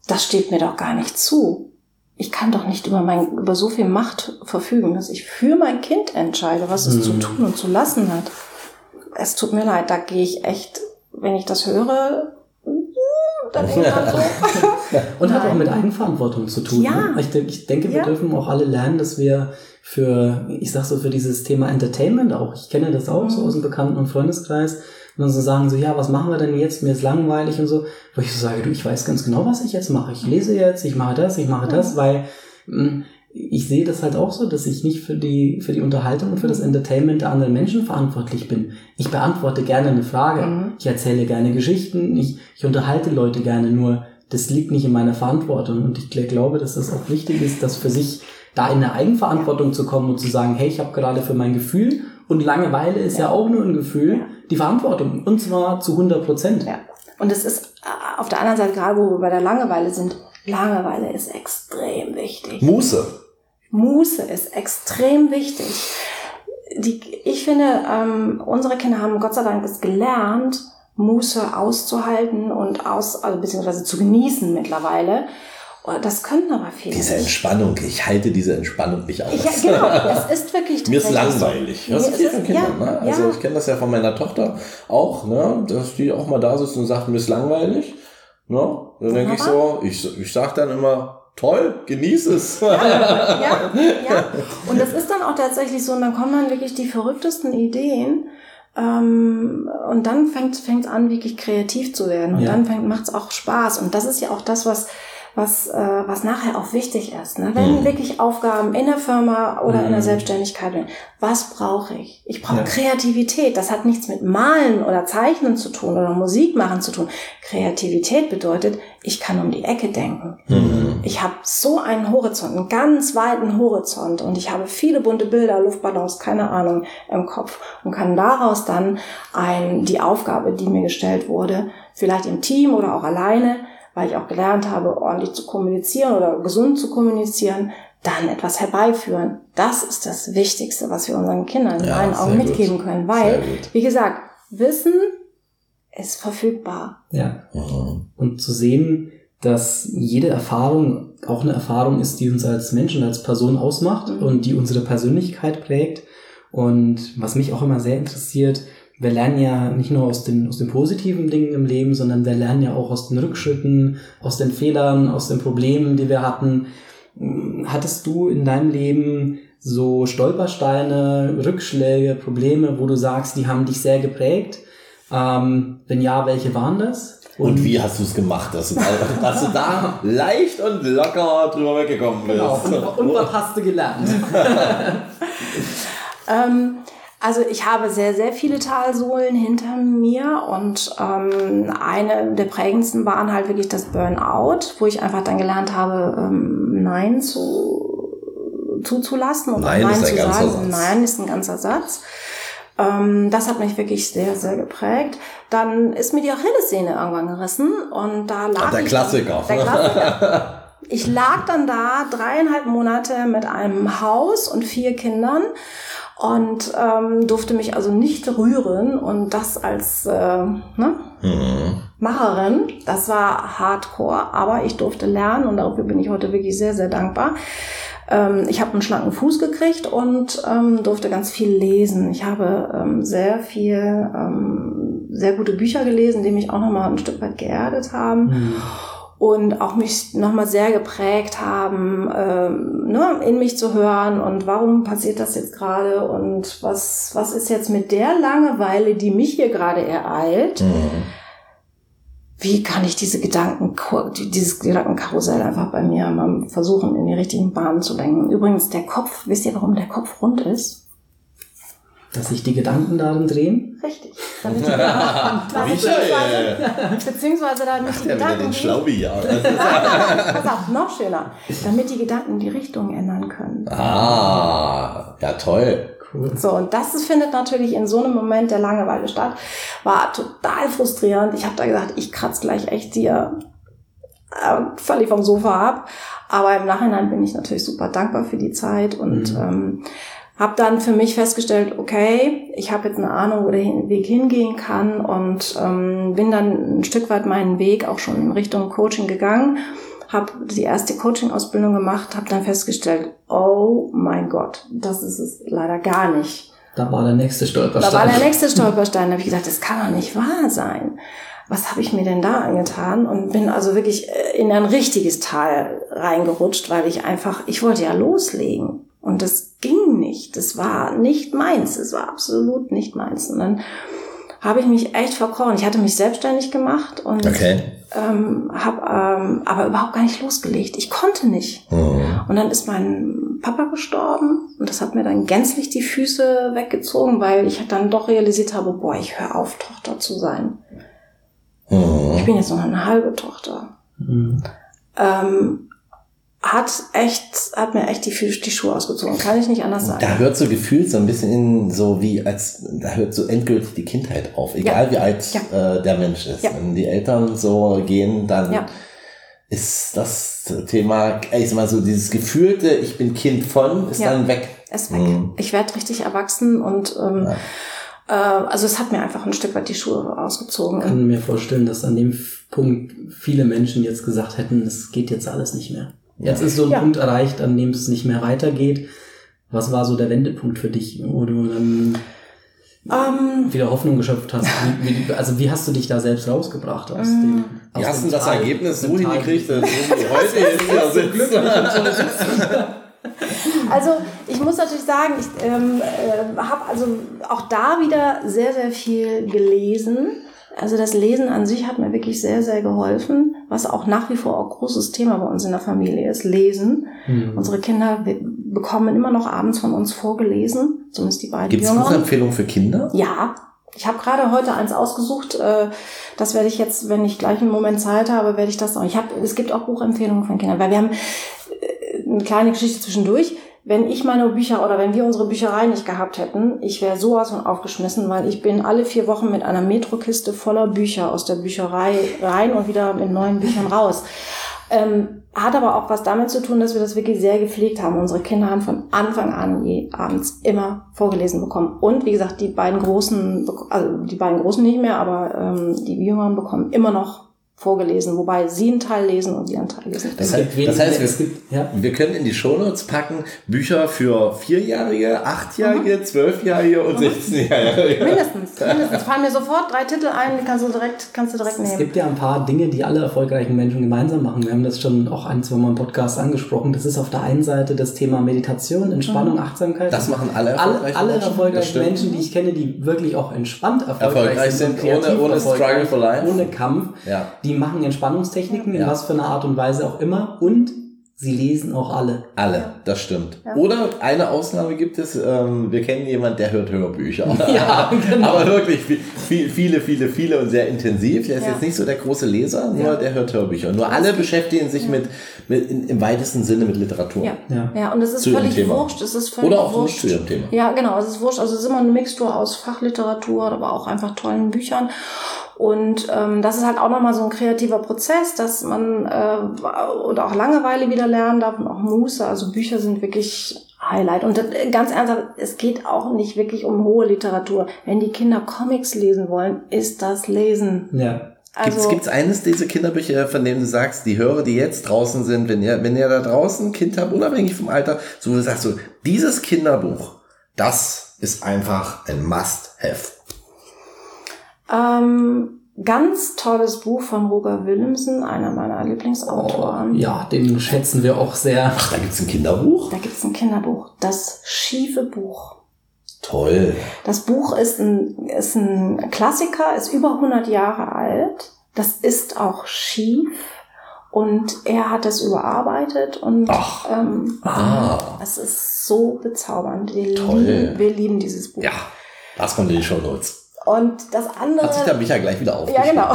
das steht mir doch gar nicht zu ich kann doch nicht über, mein, über so viel Macht verfügen, dass ich für mein Kind entscheide, was es mhm. zu tun und zu lassen hat. Es tut mir leid, da gehe ich echt, wenn ich das höre, dann so. und hat auch mit Eigenverantwortung zu tun. Ja. Ne? Ich, ich, denke, wir ja. dürfen auch alle lernen, dass wir für, ich sag so, für dieses Thema Entertainment auch, ich kenne das auch mhm. so aus dem Bekannten- und Freundeskreis, und dann so sagen so, ja, was machen wir denn jetzt? Mir ist langweilig und so. Wo ich so sage, du, ich weiß ganz genau, was ich jetzt mache. Ich lese jetzt, ich mache das, ich mache das, weil mh, hm, ich sehe das halt auch so, dass ich nicht für die, für die Unterhaltung und für das Entertainment der anderen Menschen verantwortlich bin. Ich beantworte gerne eine Frage. Mhm. Ich erzähle gerne Geschichten. Ich, ich unterhalte Leute gerne. Nur das liegt nicht in meiner Verantwortung. Und ich glaube, dass das auch wichtig ist, dass für sich da in eine Eigenverantwortung zu kommen und zu sagen, hey, ich habe gerade für mein Gefühl und Langeweile ist ja, ja auch nur ein Gefühl, ja. die Verantwortung. Und zwar zu 100 Prozent. Ja. Und es ist äh, auf der anderen Seite, gerade wo wir bei der Langeweile sind, Langeweile ist extrem wichtig. Muße. Muße ist extrem wichtig. Die, ich finde, ähm, unsere Kinder haben Gott sei Dank es gelernt, Muße auszuhalten und aus, also beziehungsweise zu genießen mittlerweile. Das können aber viele. Diese Entspannung, ich halte diese Entspannung nicht aus. Ja, genau, es ist wirklich Mir ist langweilig. Das ist von Kindern, ja, ne? Also ja. ich kenne das ja von meiner Tochter auch, ne? dass die auch mal da sitzt und sagt, mir ist langweilig. Ne? Dann denke ich so, ich, ich sag dann immer, toll, genieß es. Ja, ja, ja. Und das ist dann auch tatsächlich so, und dann kommen dann wirklich die verrücktesten Ideen. Ähm, und dann fängt es an, wirklich kreativ zu werden. Und ja. dann macht es auch Spaß. Und das ist ja auch das, was was, äh, was nachher auch wichtig ist. Ne? Wenn mhm. wirklich Aufgaben in der Firma oder mhm. in der mhm. Selbstständigkeit sind, was brauche ich? Ich brauche ja. Kreativität. Das hat nichts mit Malen oder Zeichnen zu tun oder Musik machen zu tun. Kreativität bedeutet, ich kann um die Ecke denken. Mhm. Ich habe so einen Horizont, einen ganz weiten Horizont und ich habe viele bunte Bilder, Luftballons, keine Ahnung, im Kopf und kann daraus dann ein, die Aufgabe, die mir gestellt wurde, vielleicht im Team oder auch alleine, weil ich auch gelernt habe, ordentlich zu kommunizieren oder gesund zu kommunizieren, dann etwas herbeiführen. Das ist das Wichtigste, was wir unseren Kindern in ja, meinen Augen mitgeben gut. können, weil, wie gesagt, Wissen ist verfügbar. Ja. Mhm. Und zu sehen, dass jede Erfahrung auch eine Erfahrung ist, die uns als Menschen, als Person ausmacht mhm. und die unsere Persönlichkeit prägt. Und was mich auch immer sehr interessiert, wir lernen ja nicht nur aus den, aus den positiven Dingen im Leben, sondern wir lernen ja auch aus den Rückschritten, aus den Fehlern, aus den Problemen, die wir hatten. Hattest du in deinem Leben so Stolpersteine, Rückschläge, Probleme, wo du sagst, die haben dich sehr geprägt? Ähm, wenn ja, welche waren das? Und, und wie hast du es gemacht, dass du, da, dass du da leicht und locker drüber weggekommen bist? Genau. Und, und was hast du gelernt? ähm, Also ich habe sehr, sehr viele Talsohlen hinter mir und ähm, eine der prägendsten waren halt wirklich das Burnout, wo ich einfach dann gelernt habe, ähm, Nein zu, zuzulassen und Nein Nein ist ein zu ganzer sagen. Satz. Nein ist ein ganzer Satz. Ähm, das hat mich wirklich sehr, sehr geprägt. Dann ist mir die Achillessehne irgendwann gerissen und da lag der ich Klassiker. Der Klassiker. Ich lag dann da dreieinhalb Monate mit einem Haus und vier Kindern und ähm, durfte mich also nicht rühren und das als äh, ne, Mhm. Macherin, das war Hardcore, aber ich durfte lernen und dafür bin ich heute wirklich sehr, sehr dankbar. Ähm, ich habe einen schlanken Fuß gekriegt und ähm, durfte ganz viel lesen. Ich habe ähm, sehr viel, ähm, sehr gute Bücher gelesen, die mich auch nochmal ein Stück weit geerdet haben Mhm. und auch mich nochmal sehr geprägt haben, ähm, ne, in mich zu hören und warum passiert das jetzt gerade und was, was ist jetzt mit der Langeweile, die mich hier gerade ereilt, Mhm. Wie kann ich diese Gedanken, dieses Gedankenkarussell einfach bei mir mal versuchen, in die richtigen Bahnen zu lenken. Übrigens, der Kopf, wisst ihr, warum der Kopf rund ist? Dass sich die Gedanken darin drehen. Richtig. Damit die, beziehungsweise, beziehungsweise damit die Ja, wieder Gedanken den die- Schlaubi, ja. Pass auf, noch schöner. Damit die Gedanken die Richtung ändern können. Ah, ja toll. Cool. So, und das findet natürlich in so einem Moment der Langeweile statt. War total frustrierend. Ich habe da gesagt, ich kratze gleich echt dir äh, völlig vom Sofa ab. Aber im Nachhinein bin ich natürlich super dankbar für die Zeit und Mhm. ähm, habe dann für mich festgestellt, okay, ich habe jetzt eine Ahnung, wo der Weg hingehen kann und ähm, bin dann ein Stück weit meinen Weg auch schon in Richtung Coaching gegangen, habe die erste Coaching-Ausbildung gemacht, habe dann festgestellt, oh mein Gott, das ist es leider gar nicht. Da war der nächste Da Stolperstein. war der nächste Stolperstein. Da habe ich gedacht, das kann doch nicht wahr sein. Was habe ich mir denn da angetan? Und bin also wirklich äh, in ein richtiges Tal reingerutscht, weil ich einfach, ich wollte ja loslegen. Und das ging nicht. Das war nicht meins. Das war absolut nicht meins. Und dann habe ich mich echt verkrochen. Ich hatte mich selbstständig gemacht und Okay. ähm, habe ähm, aber überhaupt gar nicht losgelegt. Ich konnte nicht. Mhm. Und dann ist mein Papa gestorben und das hat mir dann gänzlich die Füße weggezogen, weil ich dann doch realisiert habe, boah, ich höre auf, Tochter zu sein. Ich Mhm. bin jetzt noch eine halbe Tochter. Mhm. Ähm, hat echt, hat mir echt die, Füße, die Schuhe ausgezogen. Kann ich nicht anders sagen. Da hört so gefühlt so ein bisschen in so wie als da hört so endgültig die Kindheit auf, egal Ja. wie alt Ja. äh, der Mensch ist. Ja. Wenn die Eltern so gehen, dann Ja. ist das Thema, ich sag mal so dieses gefühlte, ich bin Kind von, ist Ja. dann weg. ist weg. Mhm. Ich werde richtig erwachsen und ähm, äh, also es hat mir einfach ein Stück weit die Schuhe ausgezogen. Ich kann mir vorstellen, dass an dem Punkt viele Menschen jetzt gesagt hätten, es geht jetzt alles nicht mehr. Jetzt ist so ein Ja. Punkt erreicht, an dem es nicht mehr weitergeht. Was war so der Wendepunkt für dich, wo du dann Ähm, wieder Hoffnung geschöpft hast? Wie, wie, also wie hast du dich da selbst rausgebracht aus dem Mm. aus Wie hast dem du das Ergebnis so dem hingekriegt, dass du heute jetzt hier sitzt? Also ich muss natürlich sagen, ich ähm, äh, habe also auch da wieder sehr, sehr viel gelesen. Also das Lesen an sich hat mir wirklich sehr, sehr geholfen, was auch nach wie vor auch großes Thema bei uns in der Familie ist, Lesen. Hm. Unsere Kinder be- bekommen immer noch abends von uns vorgelesen, zumindest die beiden Gibt es. Buchempfehlungen für Kinder? Ja, ich habe gerade heute eins ausgesucht. Äh, das werde ich jetzt, wenn ich gleich einen Moment Zeit habe, werde ich das auch. Ich habe, es gibt auch Buchempfehlungen von Kindern, weil wir haben äh, eine kleine Geschichte zwischendurch. Wenn ich meine Bücher oder wenn wir unsere Bücherei nicht gehabt hätten, ich wäre sowas von aufgeschmissen, weil ich bin alle vier Wochen mit einer Metrokiste voller Bücher aus der Bücherei rein und wieder mit neuen Büchern raus. Ähm, hat aber auch was damit zu tun, dass wir das wirklich sehr gepflegt haben. Unsere Kinder haben von Anfang an je abends immer vorgelesen bekommen. Und wie gesagt, die beiden Großen, also die beiden Großen nicht mehr, aber ähm, die Jüngeren bekommen immer noch vorgelesen, wobei sie einen Teil lesen und wir einen Teil lesen. Das Es heißt, das heißt es wir, gibt, ja. wir können in die Shownotes packen Bücher für Vierjährige, Achtjährige, Zwölfjährige und 16-Jährige. Mindestens, mindestens. Fallen mir sofort drei Titel ein, die kannst du direkt, kannst du direkt Es nehmen. gibt ja ein paar Dinge, die alle erfolgreichen Menschen gemeinsam machen. Wir haben das schon auch ein, zwei Mal im Podcast angesprochen. Das ist auf der einen Seite das Thema Meditation, Entspannung, Achtsamkeit. Das machen alle alle, erfolgreichen alle Menschen. Das erfolgreichen. Menschen, die ich kenne, die wirklich auch entspannt erfolgreich, Erfolgreich sind, sind, ohne- ohne Struggle for life. ohne Kampf, Ja. die machen Entspannungstechniken in Ja. was für einer Art und Weise auch immer und sie lesen auch alle. Alle, das stimmt. Oder eine Ausnahme gibt es, ähm, wir kennen jemanden, der hört Hörbücher. Ja, genau. Aber wirklich viel, viel, viele, viele, viele und sehr intensiv. Der ist Ja. jetzt nicht so der große Leser, nur der hört Hörbücher. Und nur alle beschäftigen sich mit, mit in, im weitesten Sinne mit Literatur. Ja. Ja. ja. und es ist Zu völlig wurscht. Es ist völlig Oder auch nicht wurscht. zu ihrem Thema. Ja, genau, es ist wurscht. Also es ist immer eine Mixtur aus Fachliteratur, aber auch einfach tollen Büchern. Und ähm, das ist halt auch nochmal so ein kreativer Prozess, dass man äh, und auch Langeweile wieder lernen darf und auch Muße. Also Bücher sind wirklich Highlight. Und äh, ganz ernsthaft, es geht auch nicht wirklich um hohe Literatur. Wenn die Kinder Comics lesen wollen, ist das Lesen. Ja. Also, gibt's eines dieser Kinderbücher, von denen du sagst, die Hörer, die jetzt draußen sind, wenn ihr, wenn ihr da draußen ein Kind habt, unabhängig vom Alter, so wo du sagst, so, dieses Kinderbuch, das ist einfach ein Must-Have. Ähm, ganz tolles Buch von Roger Willemsen, einer meiner Lieblingsautoren. Ja, den schätzen wir auch sehr. Da gibt's ein Kinderbuch? Da gibt's ein Kinderbuch, das schiefe Buch. Toll. Das Buch ist ein, ist ein Klassiker, ist über 100 Jahre alt. Das ist auch schief und er hat es überarbeitet und Ach. ähm, Ah. es ist so bezaubernd. Wir Toll. lieben, wir lieben dieses Buch. Ja, das kommt in die Show Notes. Und das andere. Hat sich der Micha gleich wieder ja, aufgeschrieben. genau.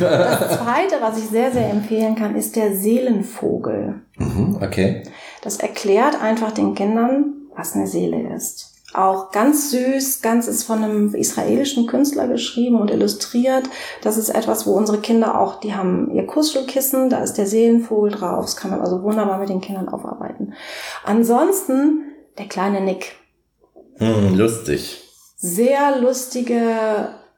Das zweite, was ich sehr, sehr empfehlen kann, ist der Seelenvogel. Mhm, okay. Das erklärt einfach den Kindern, was eine Seele ist. Auch ganz süß, ganz ist von einem israelischen Künstler geschrieben und illustriert. Das ist etwas, wo unsere Kinder auch, die haben ihr Kuschelkissen, da ist der Seelenvogel drauf. Das kann man also wunderbar mit den Kindern aufarbeiten. Ansonsten der kleine Nick. Hm, lustig. Sehr lustige,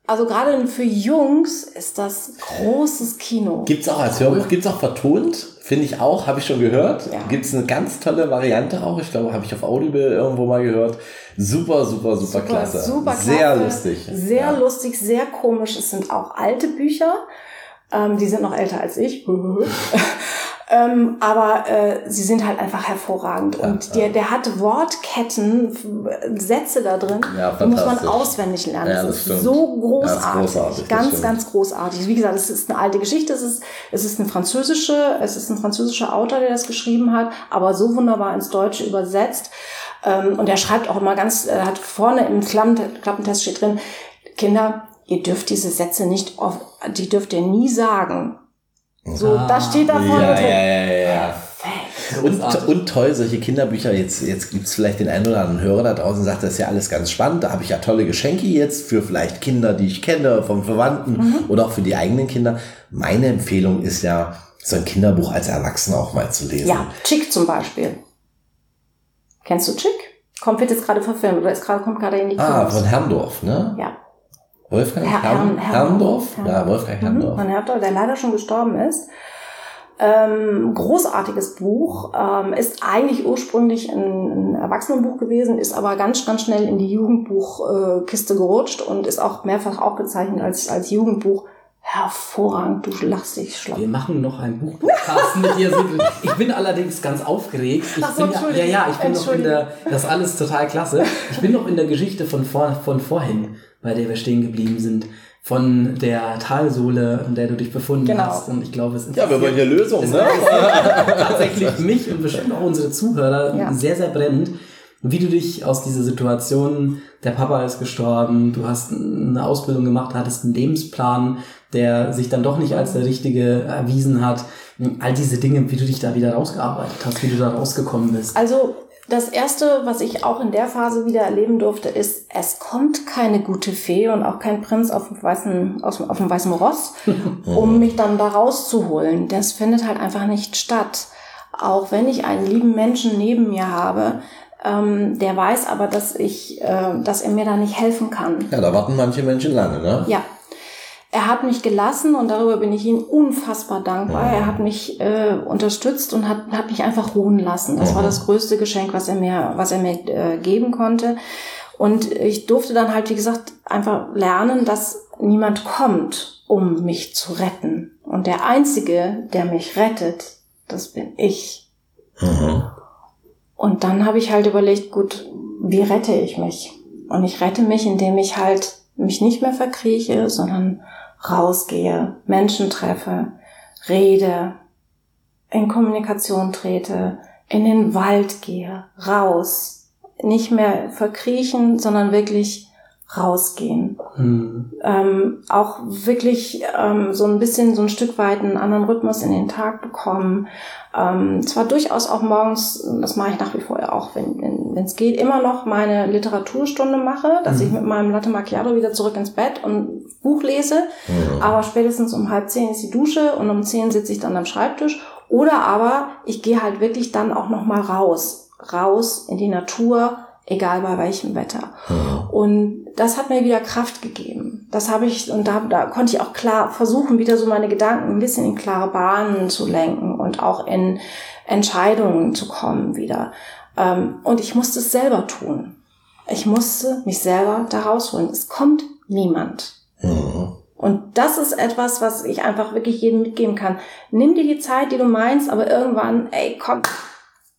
also gerade für Jungs ist das großes Kino. Gibt's auch als Hörbuch, gibt's auch vertont, finde ich auch, habe ich schon gehört. Ja. Gibt's eine ganz tolle Variante auch, ich glaube, habe ich auf Audible irgendwo mal gehört. Super, super, super, klasse. Super klasse. Sehr lustig. Sehr Ja. lustig, sehr komisch. Es sind auch alte Bücher. Ähm, die sind noch älter als ich. ähm, aber äh, sie sind halt einfach hervorragend. Und der, der hat Wortketten, Sätze da drin, Ja, die muss man auswendig lernen. Ja, das, das ist so großartig. Ja, ist großartig, ganz, ganz großartig. Wie gesagt, es ist eine alte Geschichte. Es ist, es ist eine französische, es ist ein französischer Autor, der das geschrieben hat, aber so wunderbar ins Deutsche übersetzt. Ähm, und er schreibt auch immer ganz, er hat vorne im Klappen- Klappentest steht drin, Kinder, ihr dürft diese Sätze nicht, oft, die dürft ihr nie sagen. So, Ah, das steht da vorne Ja, drin. ja, ja, ja, ja. Und, und toll, solche Kinderbücher, jetzt, jetzt gibt's vielleicht den einen oder anderen Hörer da draußen, sagt, das ist ja alles ganz spannend, da habe ich ja tolle Geschenke jetzt für vielleicht Kinder, die ich kenne, von Verwandten Mhm. oder auch für die eigenen Kinder. Meine Empfehlung ist ja, so ein Kinderbuch als Erwachsener auch mal zu lesen. Ja, Chick zum Beispiel. Kennst du Chick? Kommt, wird jetzt gerade verfilmt oder ist gerade, kommt gerade in die Ah, Kinos. von Herrndorf, ne? Ja. Wolfgang Herr- Herrn, Herrn- Herrndorf? Ja, Herrndorf. Wolfgang Mhm, Herrndorf. Von Herrndorf, der leider schon gestorben ist. Ähm, großartiges Buch, ähm, ist eigentlich ursprünglich ein, ein Erwachsenenbuch gewesen, ist aber ganz, ganz schnell in die Jugendbuchkiste äh, gerutscht und ist auch mehrfach aufgezeichnet als, als Jugendbuch. Hervorragend, du lachst dich schlapp. Wir machen noch ein Buchpodcast mit dir. Ich bin allerdings ganz aufgeregt. Ich Ach so, bin ja, ja, ich bin noch in der, das ist alles total klasse. Ich bin noch in der Geschichte von, vor, von vorhin, bei der wir stehen geblieben sind. Von der Talsohle, in der du dich befunden Genau. hast. Und ich glaube, es Ja, wir wollen hier Lösungen, ne? tatsächlich mich und bestimmt auch unsere Zuhörer Ja. sehr, sehr brennend, wie du dich aus dieser Situation, der Papa ist gestorben, du hast eine Ausbildung gemacht, hattest einen Lebensplan, der sich dann doch nicht als der richtige erwiesen hat. All diese Dinge, wie du dich da wieder rausgearbeitet hast, wie du da rausgekommen bist. Also das erste, was ich auch in der Phase wieder erleben durfte, ist, es kommt keine gute Fee und auch kein Prinz auf dem weißen, auf dem, auf dem weißen Ross, um mich dann da rauszuholen. Das findet halt einfach nicht statt. Auch wenn ich einen lieben Menschen neben mir habe, ähm, der weiß aber, dass ich, äh, dass er mir da nicht helfen kann. Ja, da warten manche Menschen lange, ne? Ja. Er hat mich gelassen und darüber bin ich ihm unfassbar dankbar. Er hat mich äh, unterstützt und hat, hat mich einfach ruhen lassen. Das war das größte Geschenk, was er mir, was er mir äh, geben konnte. Und ich durfte dann halt, wie gesagt, einfach lernen, dass niemand kommt, um mich zu retten. Und der Einzige, der mich rettet, das bin ich. Mhm. Und dann habe ich halt überlegt, gut, wie rette ich mich? Und ich rette mich, indem ich halt mich nicht mehr verkrieche, sondern rausgehe, Menschen treffe, rede, in Kommunikation trete, in den Wald gehe, raus, nicht mehr verkriechen, sondern wirklich rausgehen. Mhm. Ähm, auch wirklich ähm, so ein bisschen, so ein Stück weit einen anderen Rhythmus in den Tag bekommen. Ähm, zwar durchaus auch morgens, das mache ich nach wie vor ja auch, wenn es geht, immer noch meine Literaturstunde mache, dass mhm. ich mit meinem Latte Macchiato wieder zurück ins Bett und Buch lese. Mhm. Aber spätestens um halb zehn ist die Dusche und um zehn sitze ich dann am Schreibtisch. Oder aber ich gehe halt wirklich dann auch noch mal raus, raus in die Natur, egal bei welchem Wetter. Mhm. Und das hat mir wieder Kraft gegeben. Das habe ich, und da, da konnte ich auch klar versuchen, wieder so meine Gedanken ein bisschen in klare Bahnen zu lenken und auch in Entscheidungen zu kommen wieder. Ähm, und ich musste es selber tun. Ich musste mich selber da rausholen. Es kommt niemand. Mhm. Und das ist etwas, was ich einfach wirklich jedem mitgeben kann. Nimm dir die Zeit, die du meinst, aber irgendwann, ey, komm,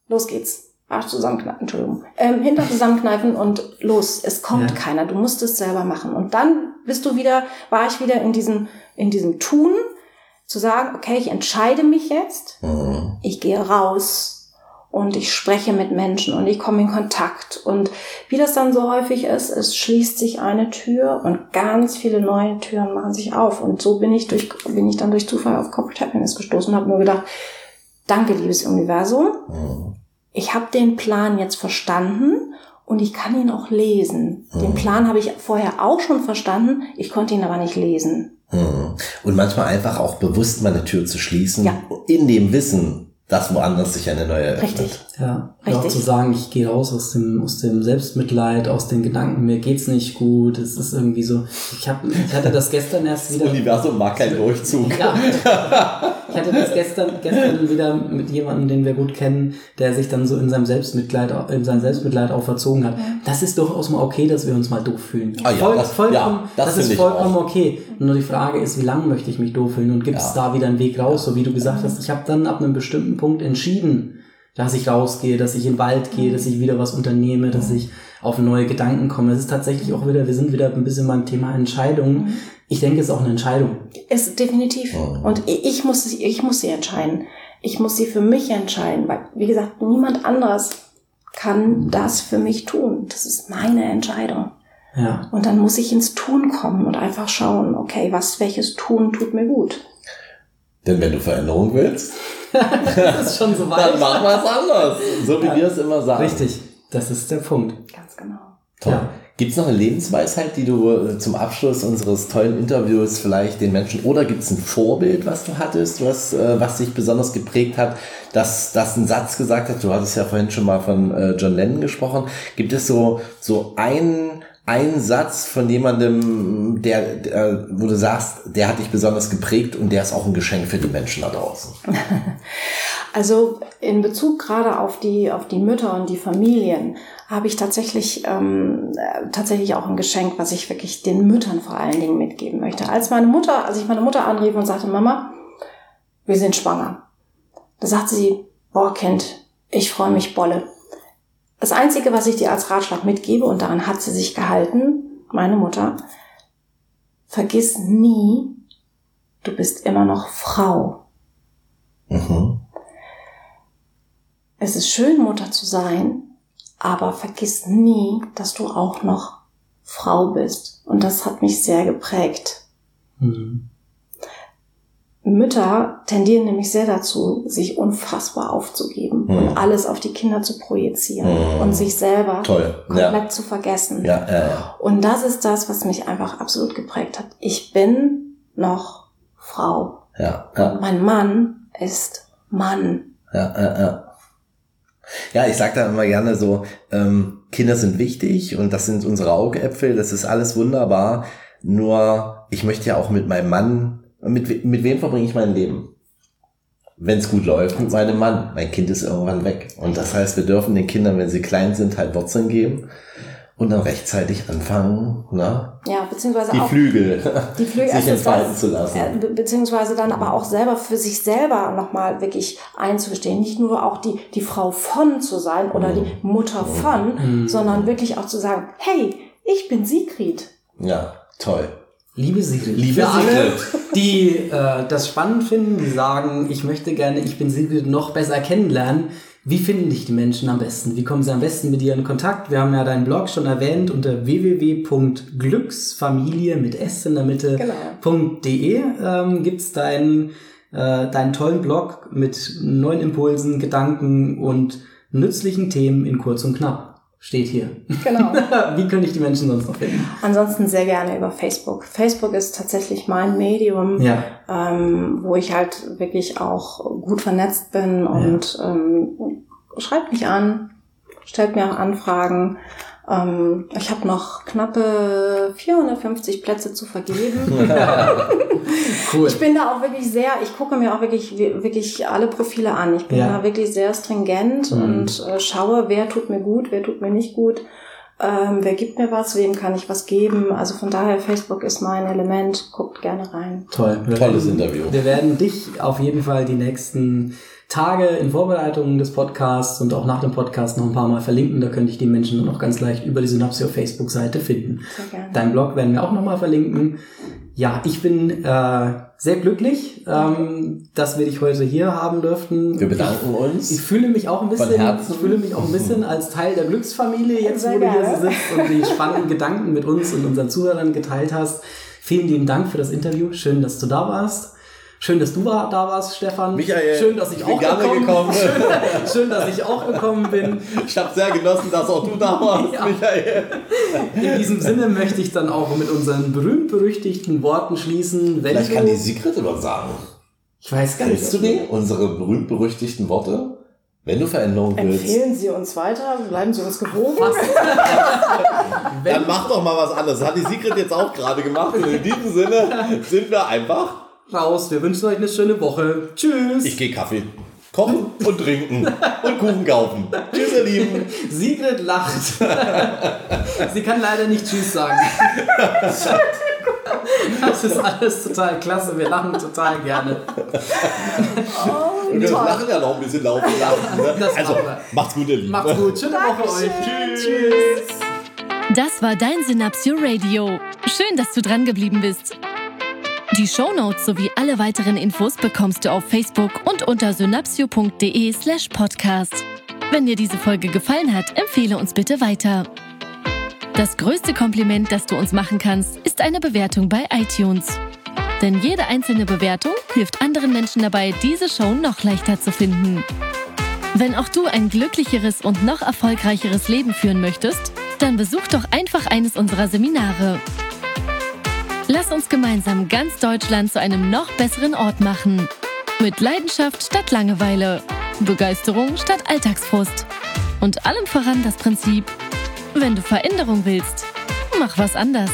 los geht's. Arsch zusammenkneifen, Entschuldigung, ähm, Hintern zusammenkneifen und los, es kommt ja. keiner, du musst es selber machen. Und dann bist du wieder, war ich wieder in diesem, in diesem Tun, zu sagen, okay, ich entscheide mich jetzt, mhm. ich gehe raus und ich spreche mit Menschen und ich komme in Kontakt. Und wie das dann so häufig ist, es schließt sich eine Tür und ganz viele neue Türen machen sich auf. Und so bin ich durch, bin ich dann durch Zufall auf Corporate Happiness gestoßen und habe nur gedacht, danke, liebes Universum. Mhm ich habe den Plan jetzt verstanden und ich kann ihn auch lesen. Mhm. Den Plan habe ich vorher auch schon verstanden, ich konnte ihn aber nicht lesen. Mhm. Und manchmal einfach auch bewusst mal eine Tür zu schließen, ja. in dem Wissen, dass woanders sich eine neue öffnet. Richtig. Ja. Richtig. auch zu sagen, ich gehe raus aus dem, aus dem Selbstmitleid, aus den Gedanken, mir geht's nicht gut, es ist irgendwie so, ich, hab, ich hatte das gestern erst wieder. Das Universum mag keinen Durchzug. Ja. Ich hatte das gestern, gestern wieder mit jemandem, den wir gut kennen, der sich dann so in seinem Selbstmitleid, in seinem Selbstmitleid auch verzogen hat. Das ist durchaus mal okay, dass wir uns mal doof fühlen. Ah, ja, Voll, das, vollkommen, ja, das, das ist vollkommen auch. okay. Nur die Frage ist, wie lange möchte ich mich doof fühlen und gibt es ja. da wieder einen Weg raus, so wie du gesagt hast. Ich habe dann ab einem bestimmten Punkt entschieden, dass ich rausgehe, dass ich in den Wald gehe, dass ich wieder was unternehme, dass ich auf neue Gedanken komme. Es ist tatsächlich auch wieder, wir sind wieder ein bisschen beim Thema Entscheidungen. Ich denke, es ist auch eine Entscheidung. Es ist definitiv. Und ich muss, ich muss sie entscheiden. Ich muss sie für mich entscheiden, weil, wie gesagt, niemand anderes kann das für mich tun. Das ist meine Entscheidung. Ja. Und dann muss ich ins Tun kommen und einfach schauen, okay, was, welches Tun tut mir gut. Denn wenn du Veränderung willst, das ist schon so weit. dann mach was anders. So wie ja. wir es immer sagen. Richtig. Das ist der Punkt. Ganz genau. Toll. Ja. Gibt es noch eine Lebensweisheit, die du äh, zum Abschluss unseres tollen Interviews vielleicht den Menschen oder gibt es ein Vorbild, was du hattest, was, äh, was dich besonders geprägt hat, dass das ein Satz gesagt hat? Du hattest ja vorhin schon mal von äh, John Lennon gesprochen. Gibt es so, so einen, einen Satz von jemandem, der, der, wo du sagst, der hat dich besonders geprägt und der ist auch ein Geschenk für die Menschen da draußen? Also in Bezug gerade auf die, auf die Mütter und die Familien habe ich tatsächlich, ähm, äh, tatsächlich auch ein Geschenk, was ich wirklich den Müttern vor allen Dingen mitgeben möchte. Als meine Mutter, als ich meine Mutter anrief und sagte, Mama, wir sind schwanger. Da sagte sie, boah, Kind, ich freue mich bolle. Das Einzige, was ich dir als Ratschlag mitgebe, und daran hat sie sich gehalten, meine Mutter, vergiss nie, du bist immer noch Frau. Mhm. Es ist schön, Mutter zu sein, aber vergiss nie, dass du auch noch Frau bist. Und das hat mich sehr geprägt. Mhm. Mütter tendieren nämlich sehr dazu, sich unfassbar aufzugeben mhm. und alles auf die Kinder zu projizieren mhm. und sich selber Toll. komplett ja. zu vergessen. Ja, ja, ja. Und das ist das, was mich einfach absolut geprägt hat. Ich bin noch Frau. Ja, ja. Und mein Mann ist Mann. Ja, ja, ja. Ja, ich sage da immer gerne so, ähm, Kinder sind wichtig und das sind unsere Augäpfel, das ist alles wunderbar. Nur ich möchte ja auch mit meinem Mann, mit, mit wem verbringe ich mein Leben? Wenn es gut läuft, mit meinem Mann. Mein Kind ist irgendwann weg. Und das heißt, wir dürfen den Kindern, wenn sie klein sind, halt Wurzeln geben und dann rechtzeitig anfangen, ne? Ja, beziehungsweise die auch Flügel, die Flügel sich entfalten das, zu lassen. Be beziehungsweise dann aber auch selber für sich selber nochmal wirklich einzustehen. Nicht nur auch die, die Frau von zu sein oder mhm. die Mutter von, mhm. sondern wirklich auch zu sagen, hey, ich bin Sigrid. Ja, toll. Liebe Sigrid. Liebe Für alle, die äh, das spannend finden, die sagen, ich möchte gerne, ich bin Sigrid noch besser kennenlernen. Wie finden dich die Menschen am besten? Wie kommen sie am besten mit dir in Kontakt? Wir haben ja deinen Blog schon erwähnt unter www.glücksfamilie mit S in der Mitte Genau. ähm, gibt's deinen äh, deinen tollen Blog mit neuen Impulsen, Gedanken und nützlichen Themen in kurz und knapp. Steht hier. Genau. Wie könnte ich die Menschen sonst noch finden? Ansonsten sehr gerne über Facebook. Facebook ist tatsächlich mein Medium, Ja. ähm, wo ich halt wirklich auch gut vernetzt bin und ähm, schreibt mich an, stellt mir auch Anfragen. Ähm, ich habe noch knappe 450 Plätze zu vergeben. Cool. Ich bin da auch wirklich sehr, ich gucke mir auch wirklich, wirklich alle Profile an. Ich bin Ja. da wirklich sehr stringent Mhm. und äh, schaue, wer tut mir gut, wer tut mir nicht gut, ähm, wer gibt mir was, wem kann ich was geben. Also von daher, Facebook ist mein Element, guckt gerne rein. Toll. Wir Tolles werden, Interview. Wir werden dich auf jeden Fall die nächsten Tage in Vorbereitung des Podcasts und auch nach dem Podcast noch ein paar Mal verlinken. Da könnte ich die Menschen dann auch ganz leicht über die Synapsio Facebook-Seite finden. Dein Blog werden wir auch nochmal verlinken. Ja, ich bin äh, sehr glücklich, ähm, dass wir dich heute hier haben dürften. Wir bedanken Ich uns. fühle mich auch ein bisschen, ich fühle mich auch ein bisschen als Teil der Glücksfamilie, jetzt Sehr wo du hier so sitzt und die spannenden Gedanken mit uns und unseren Zuhörern geteilt hast. Vielen lieben Dank für das Interview. Schön, dass du da warst. Schön, dass du war, da warst, Stefan. Michael, schön, dass ich, ich bin auch gerne gekommen, gekommen. Schön, schön, dass ich auch gekommen bin. Ich habe sehr genossen, dass auch du da warst, Ja. Michael. In diesem Sinne möchte ich dann auch mit unseren berühmt-berüchtigten Worten schließen. Wenn Vielleicht du, kann die Sigrid was sagen. ich weiß gar nicht. Kennst du die? Unsere berühmt-berüchtigten Worte? Wenn du Veränderung willst, Empfehlen Sie uns weiter, bleiben Sie uns gewogen. Dann mach doch mal was anderes. Das hat die Sigrid jetzt auch gerade gemacht. Und in diesem Sinne sind wir einfach. Raus. Wir wünschen euch eine schöne Woche. Tschüss. Ich gehe Kaffee kochen und trinken und Kuchen kaufen. Tschüss, ihr Lieben. Sigrid lacht. Sie kann leider nicht Tschüss sagen. Das ist alles total klasse. Wir lachen total gerne. Oh, Wir toll. lachen ja noch ein bisschen laufen lassen. Ne? Das Also, macht's gut, ihr Lieben. Macht's gut. Schöne Woche euch. Tschüss. Das war dein Synapsio Radio. Schön, dass du dran geblieben bist. Die Shownotes sowie alle weiteren Infos bekommst du auf Facebook und unter synapsio.de slash podcast. Wenn dir diese Folge gefallen hat, empfehle uns bitte weiter. Das größte Kompliment, das du uns machen kannst, ist eine Bewertung bei iTunes. Denn jede einzelne Bewertung hilft anderen Menschen dabei, diese Show noch leichter zu finden. Wenn auch du ein glücklicheres und noch erfolgreicheres Leben führen möchtest, dann besuch doch einfach eines unserer Seminare. Lass uns gemeinsam ganz Deutschland zu einem noch besseren Ort machen. Mit Leidenschaft statt Langeweile, Begeisterung statt Alltagsfrust und allem voran das Prinzip, wenn du Veränderung willst, mach was anders.